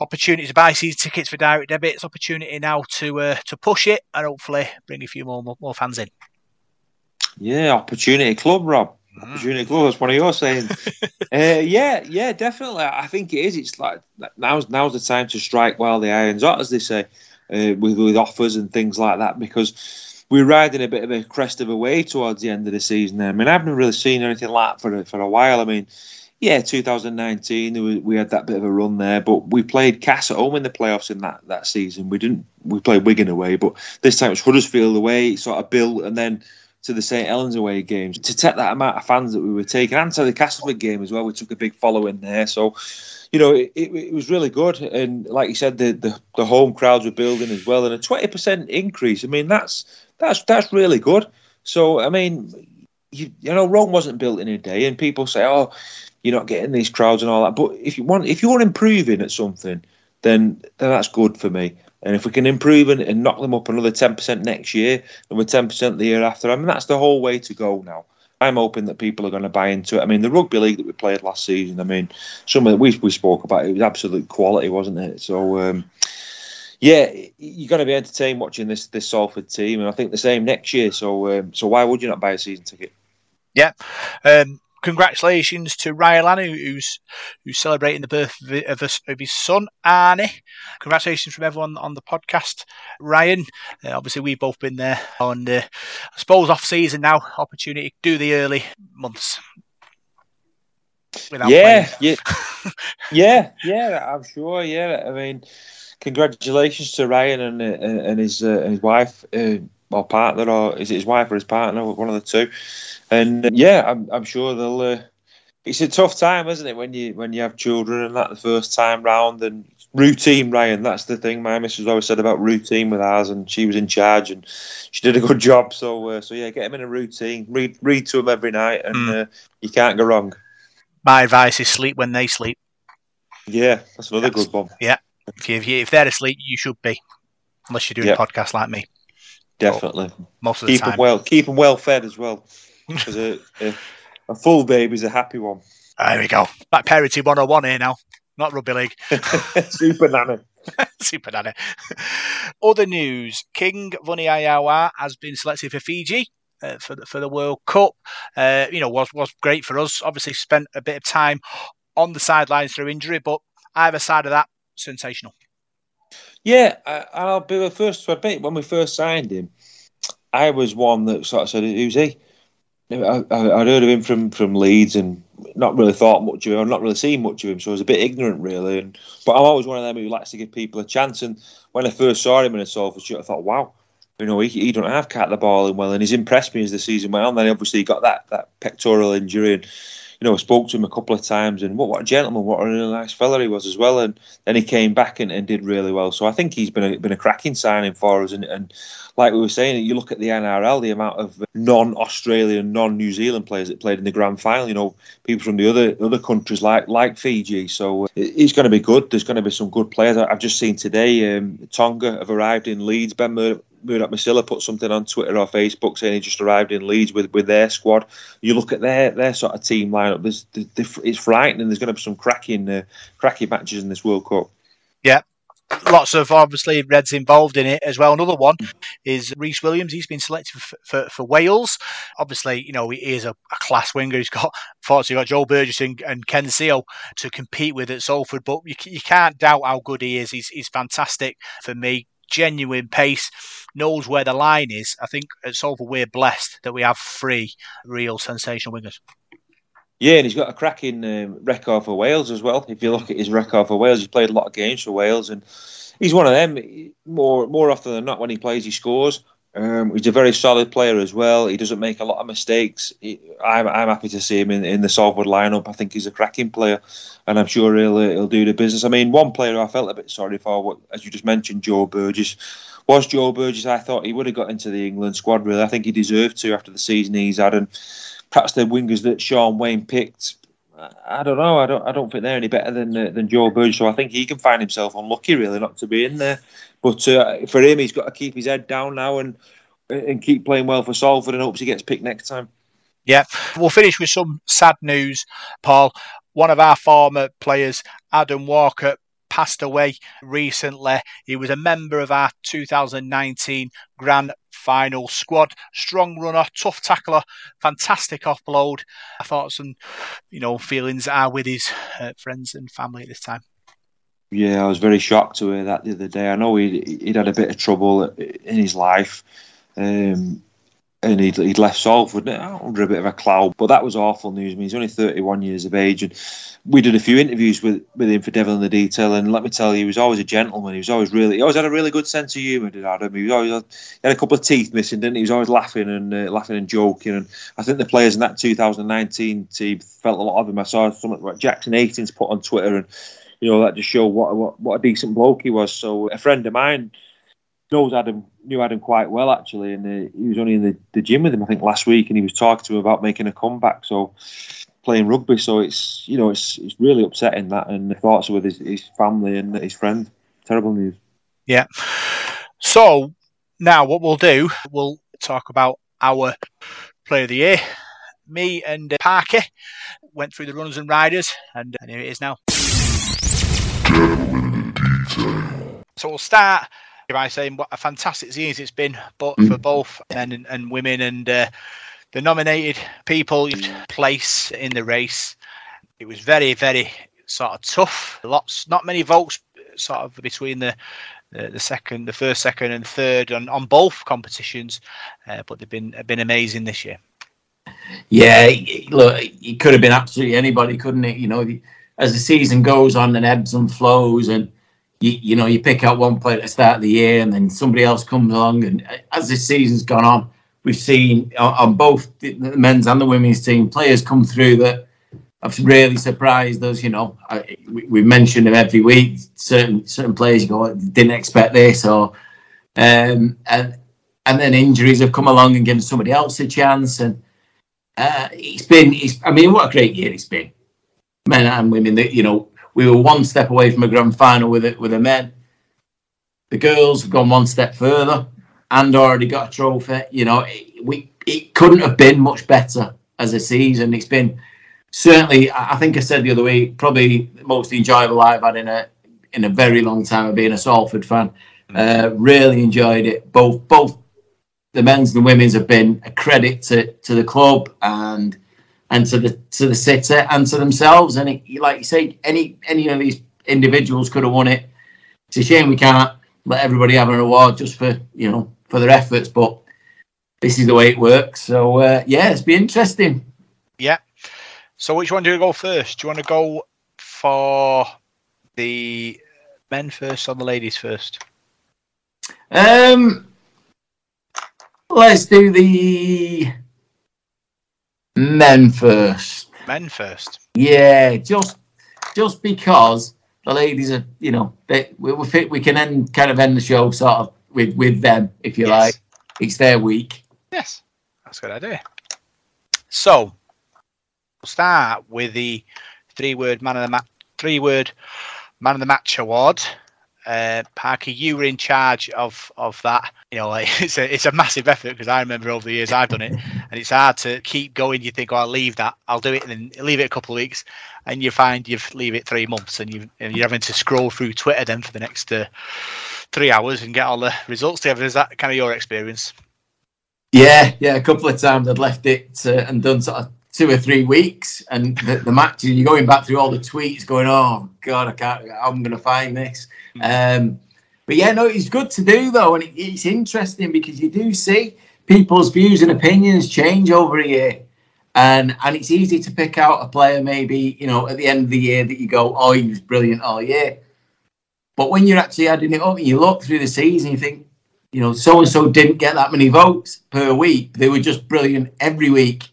opportunity to buy season tickets for direct debit. It's opportunity now to uh, to push it and hopefully bring a few more more fans in. Yeah, opportunity club, Rob. Mm. Opportunity club. That's one of your saying. uh, yeah, yeah, definitely. I think it is. It's like now's now's the time to strike while the iron's hot, as they say, uh, with with offers and things like that, because we're riding a bit of a crest of a wave towards the end of the season. There. I mean, I haven't really seen anything like that for a, for a while. I mean yeah, 2019 we had that bit of a run there, but we played Cass at home in the playoffs in that, that season. We didn't we played Wigan away, but this time it was Huddersfield away, sort of built, and then to the St Helens away games to take that amount of fans that we were taking, and to the Castleford game as well. We took a big following there, so you know it, it, it was really good. And like you said, the, the, the home crowds were building as well, and a 20 percent increase. I mean that's that's that's really good. So I mean, you, you know, Rome wasn't built in a day, and people say, oh you're not getting these crowds and all that. But if you want, if you're improving at something, then then that's good for me. And if we can improve and, and knock them up another ten percent next year, and with ten percent the year after, I mean that's the whole way to go now. I'm hoping that people are going to buy into it. I mean, the rugby league that we played last season. I mean, some of the, we we spoke about it, it was absolute quality, wasn't it? So. Um, yeah, you're going to be entertained watching this this Salford team, and I think the same next year. So, um, so why would you not buy a season ticket? Yeah, um, congratulations to Ryan who's who's celebrating the birth of, his, of his son Arnie. Congratulations from everyone on the podcast, Ryan. Uh, obviously, we've both been there on the, I suppose, off season now. Opportunity to do the early months. yeah, yeah, yeah, yeah. I'm sure. Yeah, I mean, congratulations to Ryan and and, and his uh, and his wife uh, or partner, or is it his wife or his partner? One of the two. And uh, yeah, I'm I'm sure they'll. Uh, it's a tough time, isn't it, when you when you have children and that the first time round and routine, Ryan. That's the thing. My missus always said about routine with ours, and she was in charge and she did a good job. So, uh, so yeah, get him in a routine. Read read to him every night, and mm. uh, you can't go wrong. My advice is sleep when they sleep. Yeah, that's another that's, good one. Yeah, if you, if, you, if they're asleep, you should be, unless you're doing yep. a podcast like me. Definitely. Most of the keep time. them well. Keep them well fed as well. Because a, a, a full baby's a happy one. There we go. Back parenting 101 here now not rugby league. Super nanny. Super nanny. Other news: King Vuniyayawa has been selected for Fiji. Uh, for the for the World Cup, uh, you know, was was great for us. Obviously, spent a bit of time on the sidelines through injury, but either side of that, sensational. Yeah, I, will be the first to admit when we first signed him, I was one that sort of said, "Who's he?" I, would heard of him from, from Leeds and not really thought much of him. I've not really seen much of him, so I was a bit ignorant, really. And but I'm always one of them who likes to give people a chance. And when I first saw him in a Salford shirt, I thought, wow, you know, he, he don't have cat the ball in well, and he's impressed me as the season went on. Then obviously he got that that pectoral injury, and you know, I spoke to him a couple of times, and what what a gentleman, what a really nice fella he was as well. And then he came back and, and did really well. So I think he's been a, been a cracking signing for us. And, and like we were saying, you look at the NRL, the amount of non-Australian, non-New Zealand players that played in the grand final. You know, people from the other other countries like like Fiji. So it's going to be good. There's going to be some good players. I've just seen today um, Tonga have arrived in Leeds. Ben Mur- Murdoch Masila put something on Twitter or Facebook saying he just arrived in Leeds with, with their squad. You look at their their sort of team lineup. There's, there's it's frightening. There's going to be some cracking uh, cracking matches in this World Cup. Yeah, lots of obviously Reds involved in it as well. Another one is Rhys Williams. He's been selected for, for, for Wales. Obviously, you know, he is a, a, class winger. He's got, fortunately, got Joe Burgess and, and Ken Sio to compete with at Salford, but you, you can't doubt how good he is. He's, he's fantastic for me. Genuine pace, knows where the line is. I think at Salford we're blessed that we have three real sensational wingers. Yeah, and he's got a cracking um, record for Wales as well. If you look at his record for Wales, he's played a lot of games for Wales, and he's one of them. More more often than not, when he plays, he scores. Um, he's a very solid player as well. He doesn't make a lot of mistakes. He, I'm, I'm happy to see him in, in the Salford lineup. I think he's a cracking player, and I'm sure he'll uh, he'll do the business. I mean, one player I felt a bit sorry for, as you just mentioned, Joe Burgess. Was Joe Burgess? I thought he would have got into the England squad. Really, I think he deserved to after the season he's had, and perhaps the wingers that Shaun Wane picked. I don't know. I don't. I don't think they're any better than uh, than Joe Burge. So I think he can find himself unlucky, really, not to be in there. But uh, for him, he's got to keep his head down now and and keep playing well for Salford, and hopes he gets picked next time. Yeah, we'll finish with some sad news, Paul. One of our former players, Adam Walker, passed away recently. He was a member of our 2019 Grand Final squad. Strong runner, tough tackler, fantastic offload. Thoughts and you know feelings are with his uh, friends and family at this time. Yeah, I was very shocked to hear that the other day. I know he'd, he'd had a bit of trouble in his life. Um, and he'd, he'd left Salford under a bit of a cloud. But that was awful news. I mean, he's only 31 years of age, and we did a few interviews with, with him for Devil in the Detail. And let me tell you, he was always a gentleman. He was always really, he always had a really good sense of humour. Did Adam? He was always he had a couple of teeth missing, didn't he? He was always laughing and uh, laughing and joking. And I think the players in that 2019 team felt a lot of him. I saw something like Jackson Aitken's put on Twitter, and you know that just showed what what, what a decent bloke he was. So a friend of mine knows Adam, knew Adam quite well actually, and uh, he was only in the, the gym with him I think last week, and he was talking to him about making a comeback. So playing rugby, so it's you know it's it's really upsetting that, and the thoughts with his, his family and his friend. Terrible news. Yeah. So now what we'll do, we'll talk about our player of the year. Me and uh, Parky went through the runners and riders, and, and here it is now. So we'll start by saying what a fantastic season it's been, but mm. for both men and, and women, and uh, the nominated people place in the race. It was very, very sort of tough. Lots, not many votes, sort of between the the, the second, the first, second, and third on, on both competitions, uh, but they've been been amazing this year. Yeah, look, it could have been absolutely anybody, couldn't it? You know, as the season goes on and ebbs and flows, and you, you know, you pick out one player at the start of the year, and then somebody else comes along, and as the season's gone on, we've seen on both the men's and the women's team players come through that have really surprised us. You know, I, we, we mention them every week. Certain certain players you go didn't expect this, or um, and and then injuries have come along and given somebody else a chance. And uh, it's been, it's, I mean, what a great year it's been, men and women. That you know, we were one step away from a grand final with it with the men. The girls have gone one step further and already got a trophy. You know, it, we it couldn't have been much better as a season. It's been certainly, I think I said the other week, probably the most enjoyable I've had in a in a very long time of being a Salford fan. Uh, really enjoyed it. Both both the men's and the women's have been a credit to, to the club and and to the to the city and to themselves. And it, like you say, any any of these individuals could have won it. It's a shame we can't let everybody have an award just for you know for their efforts, but this is the way it works. So uh, yeah, it's been interesting. Yeah. So which one do you go first? Do you want to go for the men first or the ladies first? Um, let's do the men first. Men first. Yeah, just just because the ladies are, you know, they, we we, fit, we can end kind of end the show sort of with with them if you yes. like. It's their week. Yes, that's a good idea. So we'll start with the three-word man of the match, three-word man of the match award. Uh, Parker, you were in charge of of that. You know, like, it's a it's a massive effort because I remember over the years I've done it, and it's hard to keep going. You think, oh, I'll leave that, I'll do it, and then leave it a couple of weeks, and you find you've leave it three months, and you and you're having to scroll through Twitter then for the next uh, three hours and get all the results together. Is that kind of your experience? Yeah, yeah. A couple of times I'd left it uh, and done sort of two or three weeks, and the, the match. You're going back through all the tweets, going, "Oh God, I can't. I'm going to find this." Mm. Um, but yeah, no, it's good to do though, and it, it's interesting because you do see people's views and opinions change over a year, and and it's easy to pick out a player maybe you know at the end of the year that you go, "Oh, he was brilliant all year." But when you're actually adding it up and you look through the season, you think, you know, so and so didn't get that many votes per week. They were just brilliant every week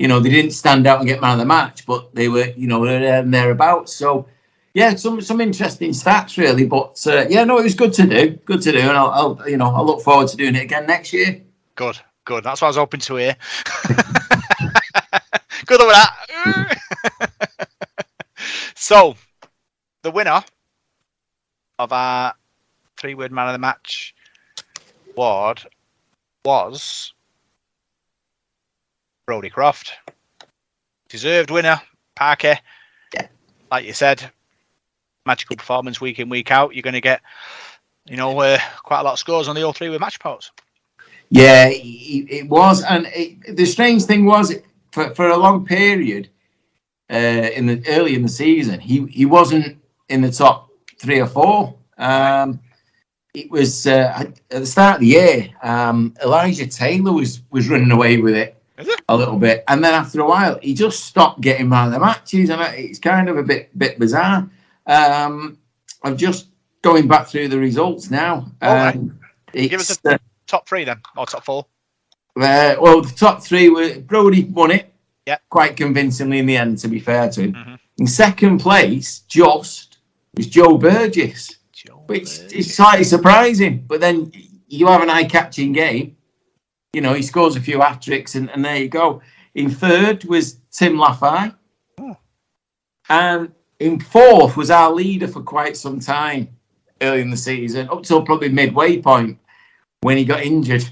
you know, they didn't stand out and get man of the match, but they were, you know, there and thereabouts. So, yeah, some some interesting stats really. But uh, yeah, no, it was good to do, good to do, and I'll, I'll, you know, I look forward to doing it again next year. Good, good. That's what I was hoping to hear. good with that. so, the winner of our three-word man of the match award was Brodie Croft. Deserved winner, Parker. Yeah. Like you said, magical performance week in, week out. You're going to get, you know, uh, quite a lot of scores on the all three with match pots. Yeah, it, it was. And it, the strange thing was, for, for a long period, uh, in the early in the season, he, he wasn't in the top three or four. Um, it was uh, at the start of the year. Um, Elijah Taylor was was running away with it a little bit, and then after a while, he just stopped getting of the matches, and it's kind of a bit bit bizarre. Um, I'm just going back through the results now. Um, Give us a uh, top three then, or top four. Uh, well, the top three were Brodie won it. Yeah, quite convincingly in the end. To be fair to him, mm-hmm. in second place, just was Joe Burgess, Joe which Burgess. is slightly surprising. But then you have an eye-catching game you know, he scores a few hat tricks, and, and there you go. In third was Tim Lafai. Oh. And in fourth was our leader for quite some time early in the season, up till probably midway point when he got injured.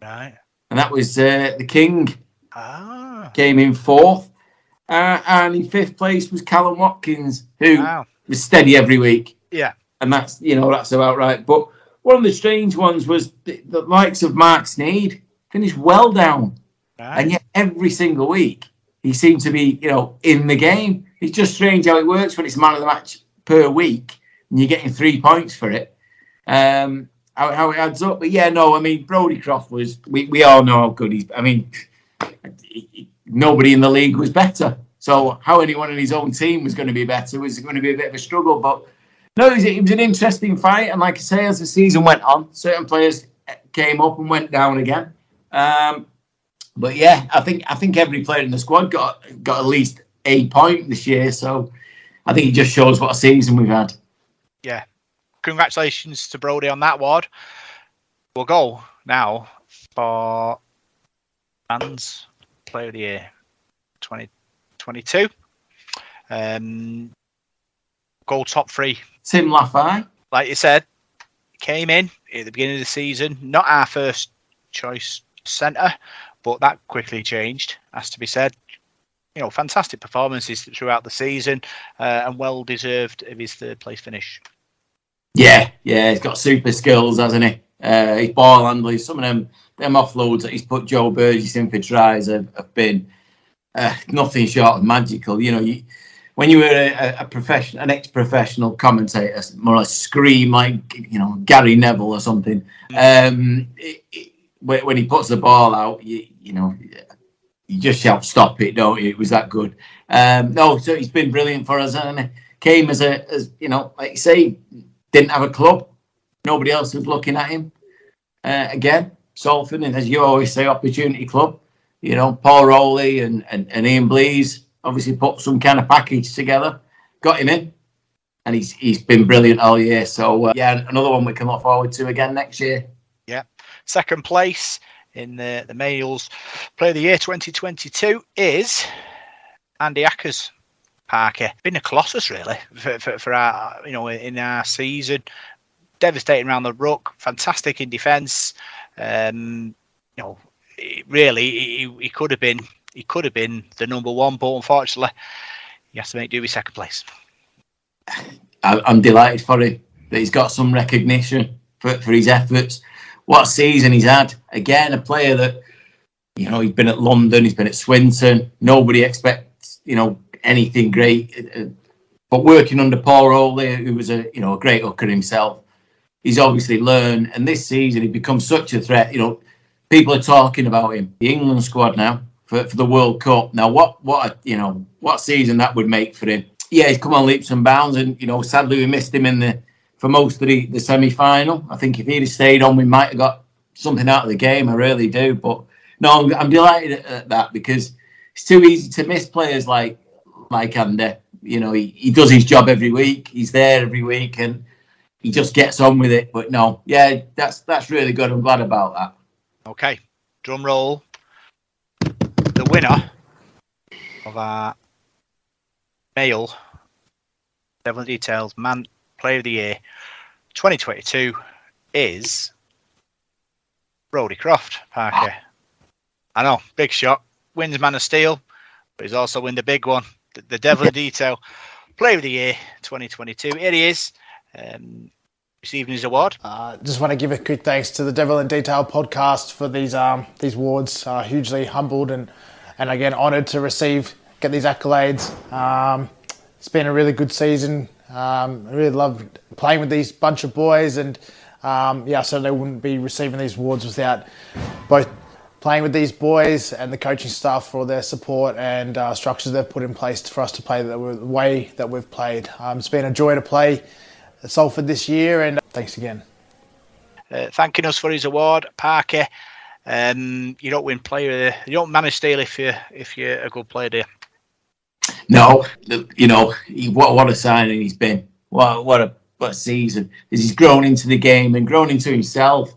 Right. And that was uh, the King. Ah. Came in fourth. Uh, and in fifth place was Kallum Watkins, who wow. was steady every week. Yeah. And that's, you know, that's about right. But one of the strange ones was the, the likes of Marc Sneyd finished well down. Right. And yet every single week he seemed to be, you know, in the game. It's just strange how it works when it's man of the match per week and you're getting three points for it. Um, how, how it adds up. But yeah, no, I mean Brodie Croft was we, we all know how good he's I mean nobody in the league was better. So how anyone in his own team was going to be better was going to be a bit of a struggle. But no, it was, it was an interesting fight. And like I say, as the season went on, certain players came up and went down again. Um, but yeah, I think I think every player in the squad got got at least a point this year. So I think it just shows what a season we've had. Yeah, congratulations to Brodie on that award. We'll go now for fans player of the year 2022. Um, goal top three. Tim Lafai. Like you said, came in at the beginning of the season, not our first choice centre, but that quickly changed, has to be said. You know, fantastic performances throughout the season uh, and well deserved of his third place finish. Yeah, yeah, he's got super skills, hasn't he? Uh, his ball handling, some of them them offloads that he's put Joe Burgess in for tries have, have been uh, nothing short of magical. You know, you, when you were a, a professional, an ex-professional commentator, more or less scream like you know Gary Neville or something. Um, it, it, when he puts the ball out, you, you know, you just shout "stop it!" Don't you? It was that good. Um, no, so he's been brilliant for us, and came as a, as you know, like you say, didn't have a club. Nobody else was looking at him. Uh, again, Salford, and as you always say, opportunity club. You know, Paul Rowley and, and, and Ian Blease obviously put some kind of package together, got him in, and he's he's been brilliant all year. So uh, yeah, another one we can look forward to again next year. Second place in the the males player of the year 2022 is Andy Ackers. Parker been a colossus really for, for, for our you know in our season devastating around the ruck fantastic in defence um, you know really he, he could have been he could have been the number one, but unfortunately, he has to make do with second place. I'm delighted for him that he's got some recognition for, for his efforts. What season he's had. Again, a player that, you know, he's been at London, he's been at Swinton. Nobody expects, you know, anything great. But working under Paul Rowley, who was a, you know, a great hooker himself, he's obviously learned. And this season, he becomes such a threat. You know, people are talking about him. The England squad now, for, for the World Cup. Now, what what a, you know what season that would make for him? Yeah, he's come on leaps and bounds, and you know, sadly we missed him in the for most of the, the semi final. I think if he'd have stayed on, we might have got something out of the game. I really do. But no, I'm, I'm delighted at that because it's too easy to miss players like like Andy. You know, he, he does his job every week. He's there every week, and he just gets on with it. But no, yeah, that's that's really good. I'm glad about that. Okay, drum roll the winner of our male Devil Details Man Player of the Year 2022 is Brodie Croft Parker. I know, big shot. Wins Man of Steel, but he's also win the big one, the, the Devil in Detail Player of the Year 2022. Here he is. Um, receiving his award. Uh, just want to give a quick thanks to the Devil in Detail podcast for these um, these awards. Uh, hugely humbled and and again honoured to receive get these accolades. Um, it's been a really good season. Um, I really loved playing with these bunch of boys, and um, yeah, so they wouldn't be receiving these awards without both playing with these boys and the coaching staff for their support and uh, structures they've put in place for us to play the way that we've played. Um, it's been a joy to play Salford this year, and thanks again. Uh, thanking us for his award, Parker. Um, you don't win player, you don't manage steel if you if you're a good player, do you? No, you know what what a signing he's been. What what a what a season! As he's grown into the game and grown into himself,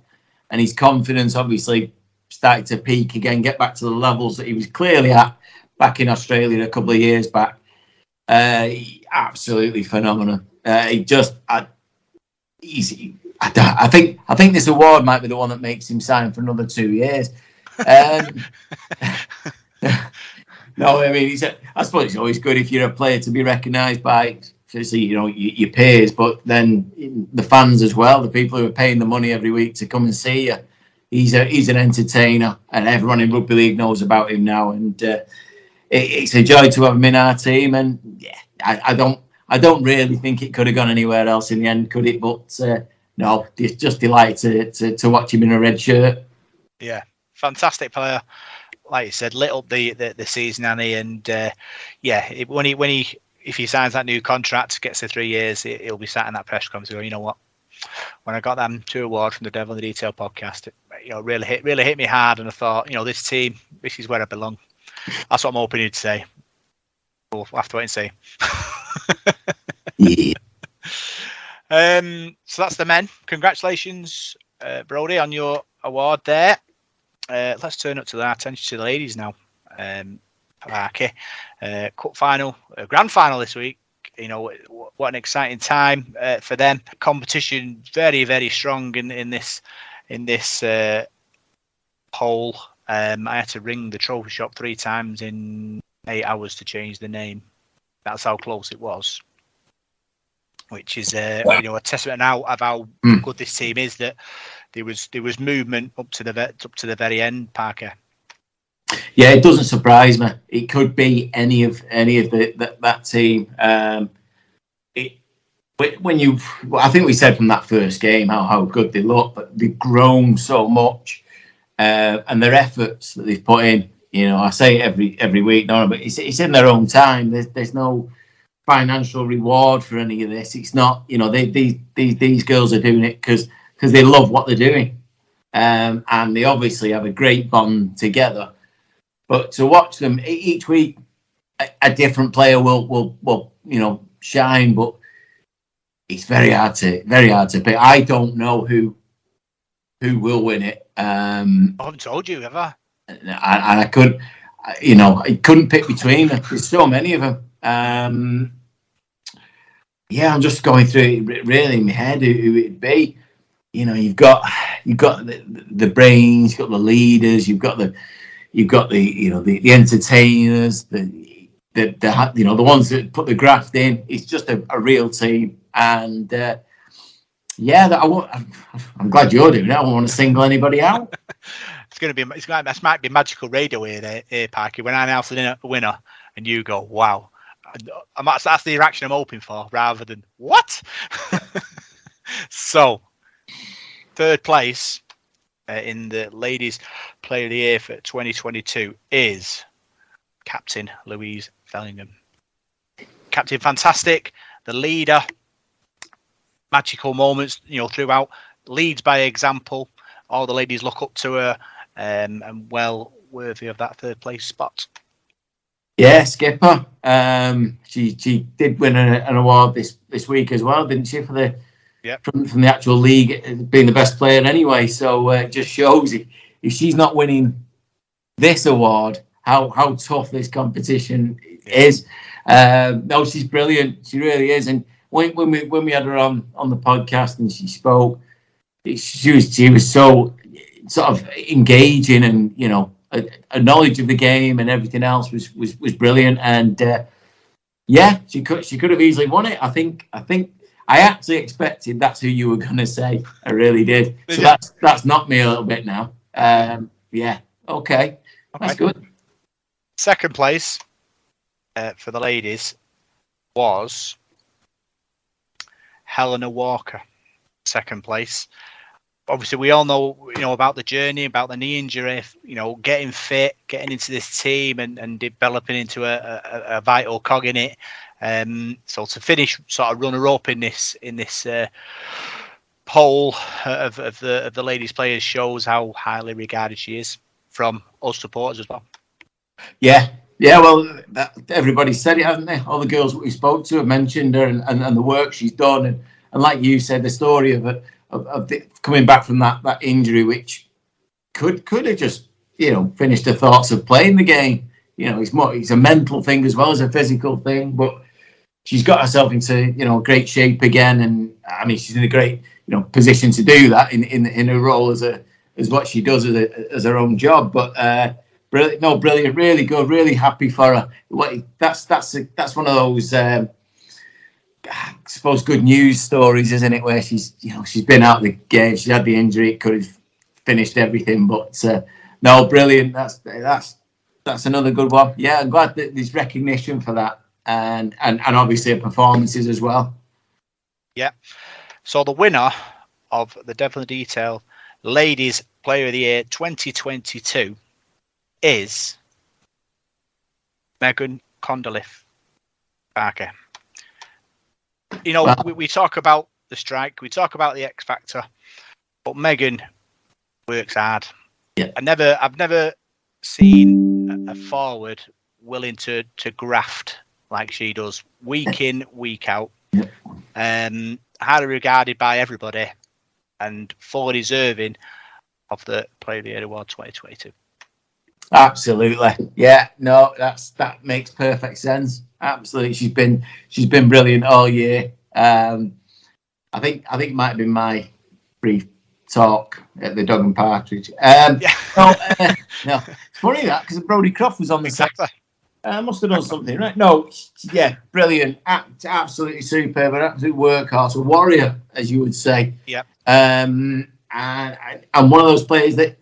and his confidence obviously started to peak again, get back to the levels that he was clearly at back in Australia a couple of years back. Uh, absolutely phenomenal. Uh, he just, I, he's, I, I, think, I think this award might be the one that makes him sign for another two years. Um, no, I mean, he's, a, I suppose it's always good if you're a player to be recognised by, you know, your, your peers, but then the fans as well, the people who are paying the money every week to come and see you. He's a he's an entertainer, and everyone in rugby league knows about him now. And uh, it, it's a joy to have him in our team. And yeah, I, I don't I don't really think it could have gone anywhere else in the end, could it? But uh, no, just delighted to, to, to watch him in a red shirt. Yeah, fantastic player. Like you said, lit up the the, the season, Annie, and uh, yeah, it, when he when he if he signs that new contract, gets the three years, it, he'll be sat in that press conference going, you know what? When I got them two awards from the Devil in the Detail podcast, it you know really hit really hit me hard, and I thought, you know, this team, this is where I belong. That's what I'm hoping he'd say. We'll have to wait and see. Yeah. Um, so that's the men. Congratulations, uh, Brodie, on your award there. Uh, let's turn up to our attention to the ladies now. Um, Parky, uh, cup final, uh, grand final this week. You know what, what an exciting time uh, for them. Competition very very strong in in this in this uh, poll. Um, I had to ring the trophy shop three times in eight hours to change the name. That's how close it was which is uh, you know a testament now of how Mm. good this team is. That there was there was movement up to the up to the very end. Parker. Yeah, it doesn't surprise me. It could be any of any of the that, that team. Um, it when- you, I think we said from that first game how how good they look, but they've grown so much, uh, and their efforts that they've put in. You know, I say every every week, no, but it's it's in their own time. There's there's no financial reward for any of this. It's not, you know, they these these these girls are doing it because because they love what they're doing, um, and they obviously have a great bond together. But to watch them each week, a, a different player will will will you know shine. But it's very hard to very hard to pick. I don't know who who will win it. Um, I haven't told you, I? and, and I could, you know, I couldn't pick between them. There's so many of them. Um, yeah, I'm just going through it really in my head who, who it'd be. You know, you've got you've got the, the brains, you've got the leaders, you've got the you've got the you know the, the entertainers, the, the the you know the ones that put the graft in. It's just a, a real team, and uh, yeah, that I won't, I'm, glad you're doing it. I don't want to single anybody out. It's going to be it's going to, this might be magical radio here, here Parker. When I announce a winner and you go, wow. I'm, that's, that's the reaction I'm hoping for, rather than what. so, third place uh, in the ladies' player of the year for 2022 is Captain Louise Fellingham. Captain Fantastic, the leader, magical moments, you know, throughout, leads by example. All the ladies look up to her, um, and well worthy of that third place spot. Yeah, skipper. Um, she she did win a, an award this this week as well, didn't she? For the Yep. from from the actual league, uh, being the best player anyway. So uh, it just shows if, if she's not winning this award, how how tough this competition is. Um, no, she's brilliant. She really is. And when when we when we had her on on the podcast and she spoke, she was she was so sort of engaging and you know a, a knowledge of the game and everything else was was was brilliant. And uh, yeah, she could she could have easily won it. I think I think I actually expected that's who you were going to say. I really did. So that's that's knocked me a little bit now. Um, yeah. Okay. That's Okay. good. Second place uh, for the ladies was Helena Walker. Second place. Obviously, we all know you know about the journey, about the knee injury. You know, getting fit, getting into this team, and, and developing into a, a, a vital cog in it. Um, so to finish sort of runner up in this in this uh, poll of, of the of the ladies players shows how highly regarded she is from us supporters as well. Yeah. Yeah, well, that, everybody said it, hasn't they? All the girls we spoke to have mentioned her and, and, and the work she's done. And, and like you said, the story of it, of, of the, coming back from that, that injury, which could could have just, you know, finished her thoughts of playing the game. You know, it's more, it's a mental thing as well as a physical thing. But she's got herself into, you know, great shape again. And I mean, she's in a great, you know, position to do that in, in, in her role as a, as what she does as, a, as her own job. But, uh, Brilliant, no, brilliant, really good, really happy for her. What that's that's a, that's one of those, um, I suppose, good news stories, isn't it? Where she's you know she's been out of the game, she had the injury, it could have finished everything, but uh, no, brilliant. That's that's that's another good one. Yeah, I'm glad that there's recognition for that, and and and obviously performances as well. Yeah. So the winner of the Devil in the Detail Ladies Player of the Year 2022 is Megan Condolif Parker. You know, Wow. we, we talk about the strike, we talk about the X Factor, but Megan works hard. Yeah. I never, I've never seen a- a forward willing to to graft like she does, week in, week out. Um, highly regarded by everybody, and fully deserving of the Player of the Year award 2022. Absolutely. Yeah, no, that's that makes perfect sense. Absolutely. She's been she's been brilliant all year. Um I think I think it might have been my brief talk at the Dog and Partridge. Um Yeah, no, uh, no. It's funny that because Brodie Croft was on the exactly. I must have done something right. No, yeah, brilliant, Ab- absolutely superb, an absolute workhorse, a warrior, as you would say. Yeah. Um, and and one of those players that,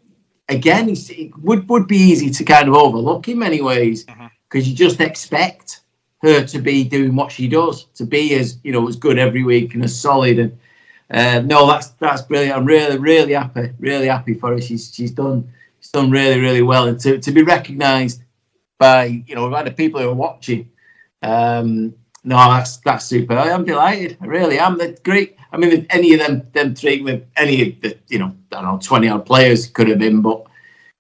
again, it would would be easy to kind of overlook in many ways because you just expect her to be doing what she does, to be as you know as good every week and as solid. And uh, no, that's that's brilliant. I'm really really happy, really happy for her. She's she's done she's done really really well, and to to be recognised by you know by the people who are watching. Um, no, that's that's super. I'm delighted. Really, I am. They're great. I mean, any of them them three with any of the you know I don't know twenty odd players could have been, but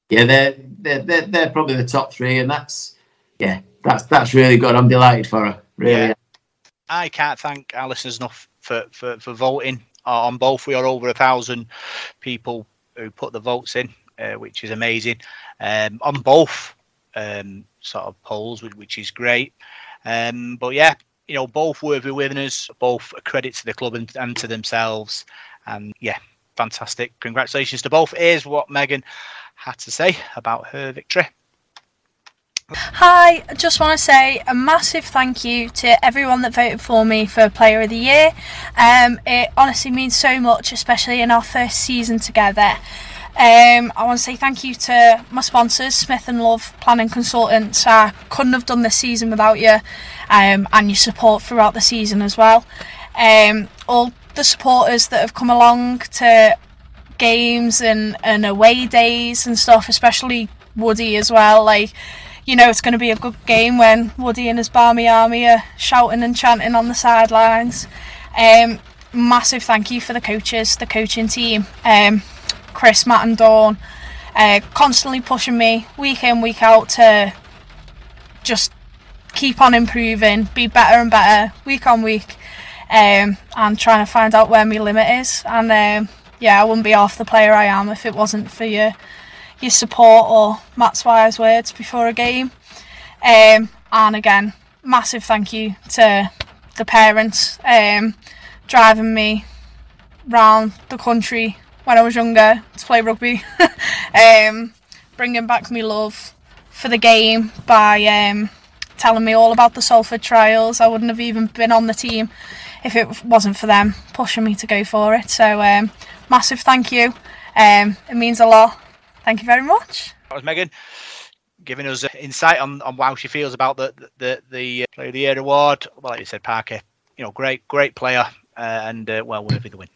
yeah, they're they're they're, they're probably the top three, and that's yeah, that's that's really good. I'm delighted for her. Really. Yeah. I can't thank listeners enough for, for, for voting on both. We are over a thousand people who put the votes in, uh, which is amazing. Um, on both um, sort of polls, which, is great. Um, but yeah, you know, both worthy winners, both a credit to the club and, and to themselves. And yeah, fantastic. Congratulations to both. Here's what Megan had to say about her victory. Hi, I just want to say a massive thank you to everyone that voted for me for Player of the Year. Um, it honestly means so much, especially in our first season together. Um, I want to say thank you to my sponsors, Smith and Love Planning Consultants. I couldn't have done this season without you, um, and your support throughout the season as well. Um, all the supporters that have come along to games and, and away days and stuff, especially Woody as well. Like, you know, it's going to be a good game when Woody and his Barmy Army are shouting and chanting on the sidelines. Um, massive thank you for the coaches, the coaching team, um, Chris, Matt, and Dawn, uh, constantly pushing me week in, week out to just keep on improving, be better and better week on week, um, and trying to find out where my limit is. And um, yeah, I wouldn't be half the player I am if it wasn't for you your support or Matt's wise words before a game. Um, and again, massive thank you to the parents um, driving me round the country when I was younger to play rugby, um, bringing back me love for the game by um, telling me all about the Salford trials. I wouldn't have even been on the team if it wasn't for them pushing me to go for it. So um, massive thank you. Um, it means a lot. Thank you very much. That was Megan giving us insight on, on how she feels about the the the uh, Player of the Year award. Well, like you said, Parker, you know, great great player uh, and uh, well worthy the win.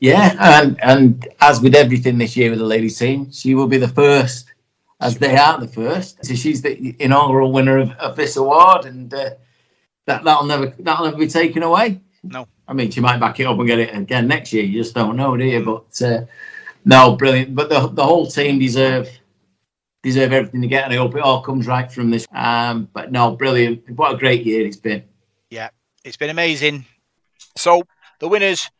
Yeah, and and as with everything this year with the ladies team, she will be the first, as they are the first. So she's the inaugural winner of, of this award, and uh, that that'll never that'll never be taken away. No. I mean she might back it up and get it again next year. You just don't know, do you? But uh, no, brilliant. But the the whole team deserve deserve everything to get, and I hope it all comes right from this. Um, but no, brilliant. What a great year it's been. Yeah, it's been amazing. So the winners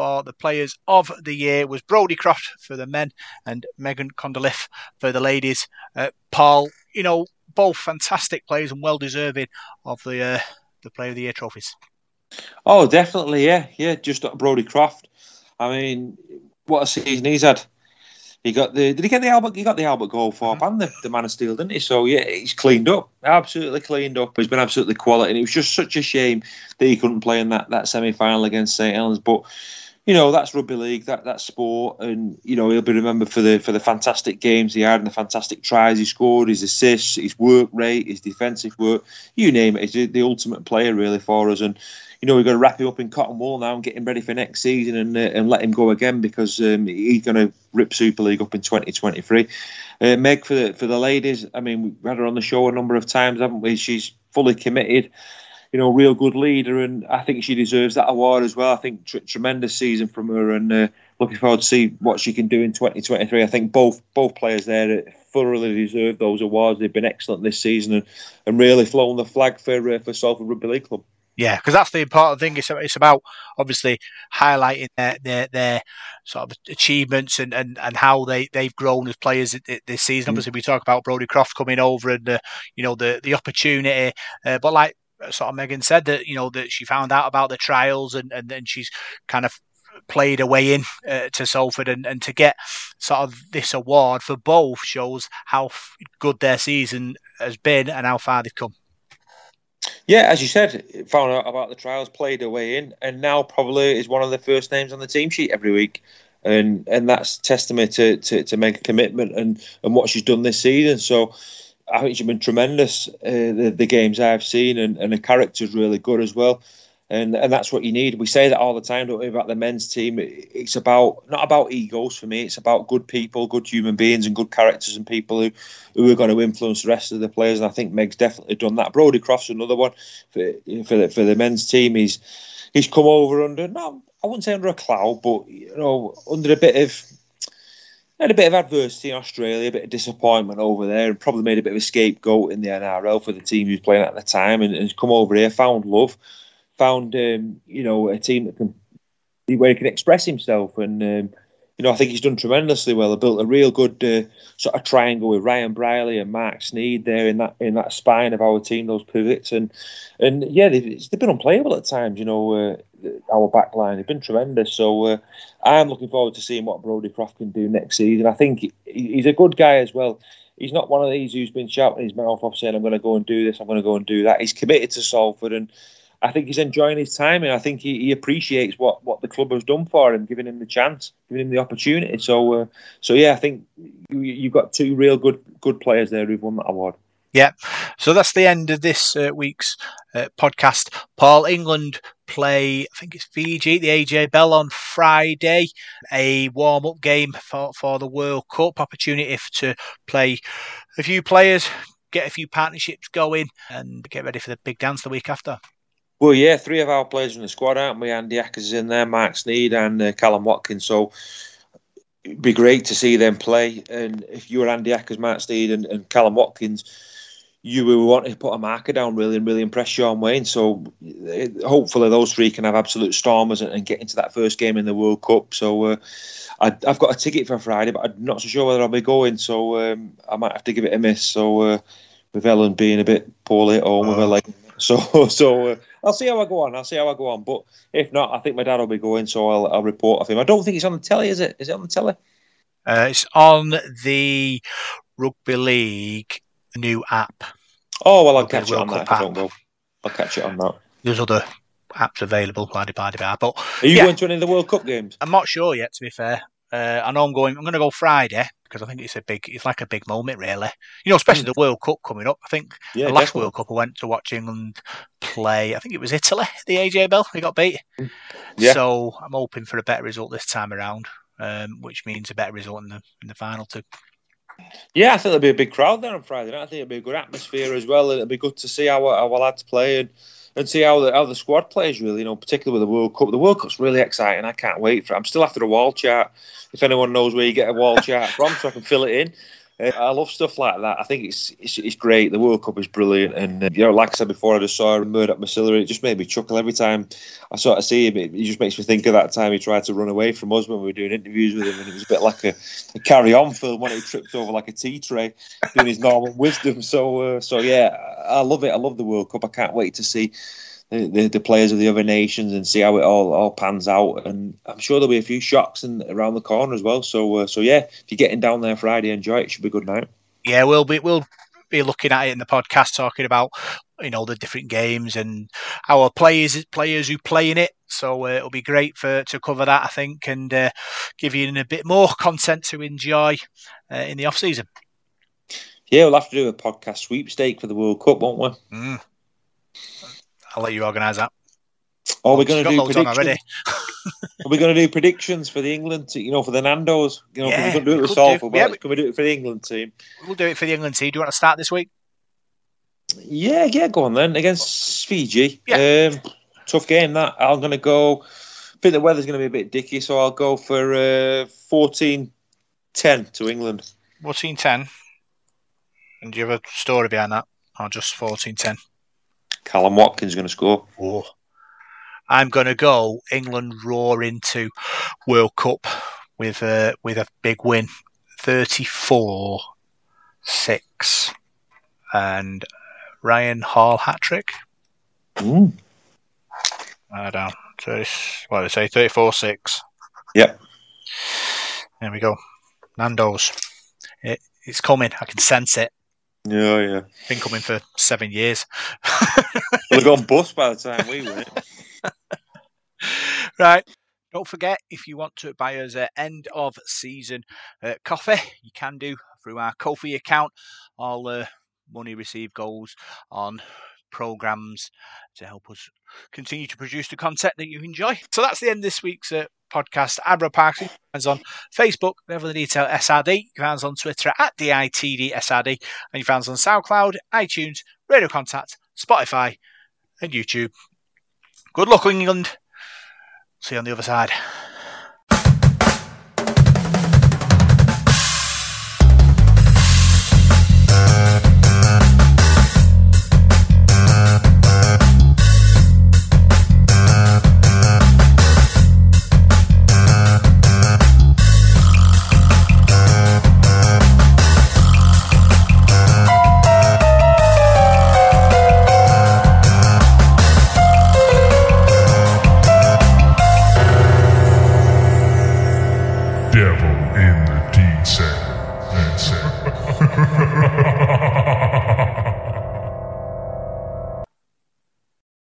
for the players of the year was Brodie Croft for the men and Megan Condolif for the ladies. Uh, Paul, you know, both fantastic players and well deserving of the uh, the Player of the Year trophies. Oh, definitely, yeah, yeah. Just Brodie Croft. I mean, what a season he's had. He got the did he get the Albert? He got the Albert Goldthorpe and the, the Man of Steel, didn't he? So yeah, he's cleaned up, absolutely cleaned up. He's been absolutely quality, and it was just such a shame that he couldn't play in that that semi final against St Helens. But you know that's rugby league, that that's sport, and you know he'll be remembered for the for the fantastic games he had and the fantastic tries he scored, his assists, his work rate, his defensive work, you name it. He's the ultimate player really for us, and you know we've got to wrap him up in cotton wool now and get him ready for next season and uh, and let him go again because um, he's going to rip Super League up in 2023. Uh, Meg for the for the ladies, I mean we've had her on the show a number of times, haven't we? She's fully committed you know, real good leader, and I think she deserves that award as well. I think tr- tremendous season from her, and uh, looking forward to see what she can do in 2023. I think both both players there thoroughly deserve those awards. They've been excellent this season and, and really flown the flag for uh, for Salford Rugby League Club. Yeah, because that's the important thing. It's, it's about obviously highlighting their, their, their sort of achievements and, and, and how they, they've grown as players this season. Mm. Obviously, we talk about Brodie Croft coming over and the you know the the opportunity, uh, but like sort of Megan said that you know that she found out about the trials and and then she's kind of played her way in uh, to Salford and, and to get sort of this award for both shows how f- good their season has been and how far they've come. Yeah, as you said, found out about the trials, played her way in, and now probably is one of the first names on the team sheet every week. And and that's testament to, to, to make a commitment and, and what she's done this season. So I think she's been tremendous. Uh, the, the, games I've seen, and, and the character's really good as well. And and that's what you need. We say that all the time, don't we, about the men's team? It's about not about egos for me. It's about good people, good human beings, and good characters, and people who, who are going to influence the rest of the players. And I think Meg's definitely done that. Brodie Croft's another one for for the, for the men's team. He's he's come over under no, I wouldn't say under a cloud, but you know, under a bit of had a bit of adversity in Australia, a bit of disappointment over there, and probably made a bit of a scapegoat in the NRL for the team he was playing at the time, and, and come over here, found love, found um, you know a team that can where he can express himself, and um, you know I think he's done tremendously well. He built a real good uh, sort of triangle with Ryan Brierley and Marc Sneyd there in that in that spine of our team, those pivots, and and yeah, they've, they've been unplayable at times. You know, uh, our back line have been tremendous. So uh, I'm looking forward to seeing what Brodie Croft can do next season. I think he's a good guy as well. He's not one of these who's been shouting his mouth off saying, I'm going to go and do this, I'm going to go and do that. He's committed to Salford and I think he's enjoying his time and I think he, he appreciates what, what the club has done for him, giving him the chance, giving him the opportunity. So, uh, so yeah, I think you, you've got two real good good players there who've won that award. Yeah. So that's the end of this uh, week's uh, podcast. Paul, England play, I think it's Fiji, the AJ Bell on Friday, a warm up game for, for the World Cup opportunity to play a few players, get a few partnerships going, and get ready for the big dance the week after. Well, yeah, three of our players in the squad, aren't we? Andy Ackers is in there, Marc Sneyd, and uh, Kallum Watkins. So it'd be great to see them play. And if you were Andy Ackers, Marc Sneyd, and, and Kallum Watkins, you will want to put a marker down really and really impress Shaun Wane. So hopefully those three can have absolute stormers and, and, get into that first game in the World Cup. So uh, I, have got a ticket for Friday, but I'm not so sure whether I'll be going. So um, I might have to give it a miss. So uh, with Ellen being a bit poorly at home with her leg. So so uh, I'll see how I go on. I'll see how I go on. But if not, I think my dad will be going. So I'll, I'll report of him. I don't think it's on the telly, is it? Is it on the telly? Uh, it's on the Rugby League new app. Oh well, I'll catch it on that. I don't go. I'll catch it on that. There's other apps available, blah blah blah. But are you yeah, going to any of the World Cup games? I'm not sure yet. To be fair, uh, I know I'm going. I'm going to go Friday because I think it's a big. It's like a big moment, really. You know, especially the World Cup coming up. I think yeah, the last definitely. World Cup I went to watch England play. I think it was Italy. The AJ Bell. They got beat. Yeah. So I'm hoping for a better result this time around, um, which means a better result in the in the final too. Yeah, I think there'll be a big crowd there on Friday night. I think it'll be a good atmosphere as well. It'll be good to see our, our lads play and, and see how the, how the squad plays, really, you know, particularly with the World Cup. The World Cup's really exciting. I can't wait for it. I'm still after a wall chart. If anyone knows where you get a wall chart from, so I can fill it in. I love stuff like that. I think it's, it's, it's great. The World Cup is brilliant, and uh, you know, like I said before, I just saw Murdoch Masila. It just made me chuckle every time I sort of see him. It, it, just makes me think of that time he tried to run away from us when we were doing interviews with him, and it was a bit like a, a carry-on film when he tripped over like a tea tray, doing his normal wisdom. So, uh, so yeah, I love it. I love the World Cup. I can't wait to see the, the, players of the other nations and see how it all, all pans out. And I'm sure there'll be a few shocks in, around the corner as well. So uh, so yeah, if you're getting down there Friday, enjoy it. it. Should be a good night. Yeah, we'll be we'll be looking at it in the podcast, talking about you know the different games and our players players who play in it. So uh, it'll be great for to cover that, I think, and uh, give you a bit more content to enjoy uh, in the off season. Yeah, we'll have to do a podcast sweepstake for the World Cup, won't we? Mm. I'll let you organise that. Oh, we're going to do predictions. Are we going to do predictions for the England team? You know, for the Nando's. You know, yeah, we can do it with Salford. Yeah, can we do it for the England team? We'll do it for the England team. Do you want to start this week? Yeah, yeah, go on then against Fiji. Yeah. Um, tough game that. I'm going to go. I think the weather's going to be a bit dicky, so I'll go for uh, 14 10 to England. 14 10. And do you have a story behind that? Or just 14 10? Kallum Watkins going to score. Oh. I'm going to go England roar into World Cup with a, with a big win 34 6. And Ryan Hall hat trick. Mm. I don't know. What did I say? 34 6. Yep. There we go. Nando's. It, it's coming. I can sense it. Yeah, yeah. Been coming for seven years. We've gone bust by the time we went. right. Don't forget, if you want to buy us an end of season uh, coffee, you can do through our Ko-fi account. All uh, money received goes on programs to help us continue to produce the content that you enjoy. So that's the end of this week's uh, podcast. Abra Parks fans on Facebook, Level the Detail SRD. You us on Twitter at DITDSRD. And you us on SoundCloud, iTunes, Radio Contact, Spotify, and YouTube. Good luck, England. See you on the other side.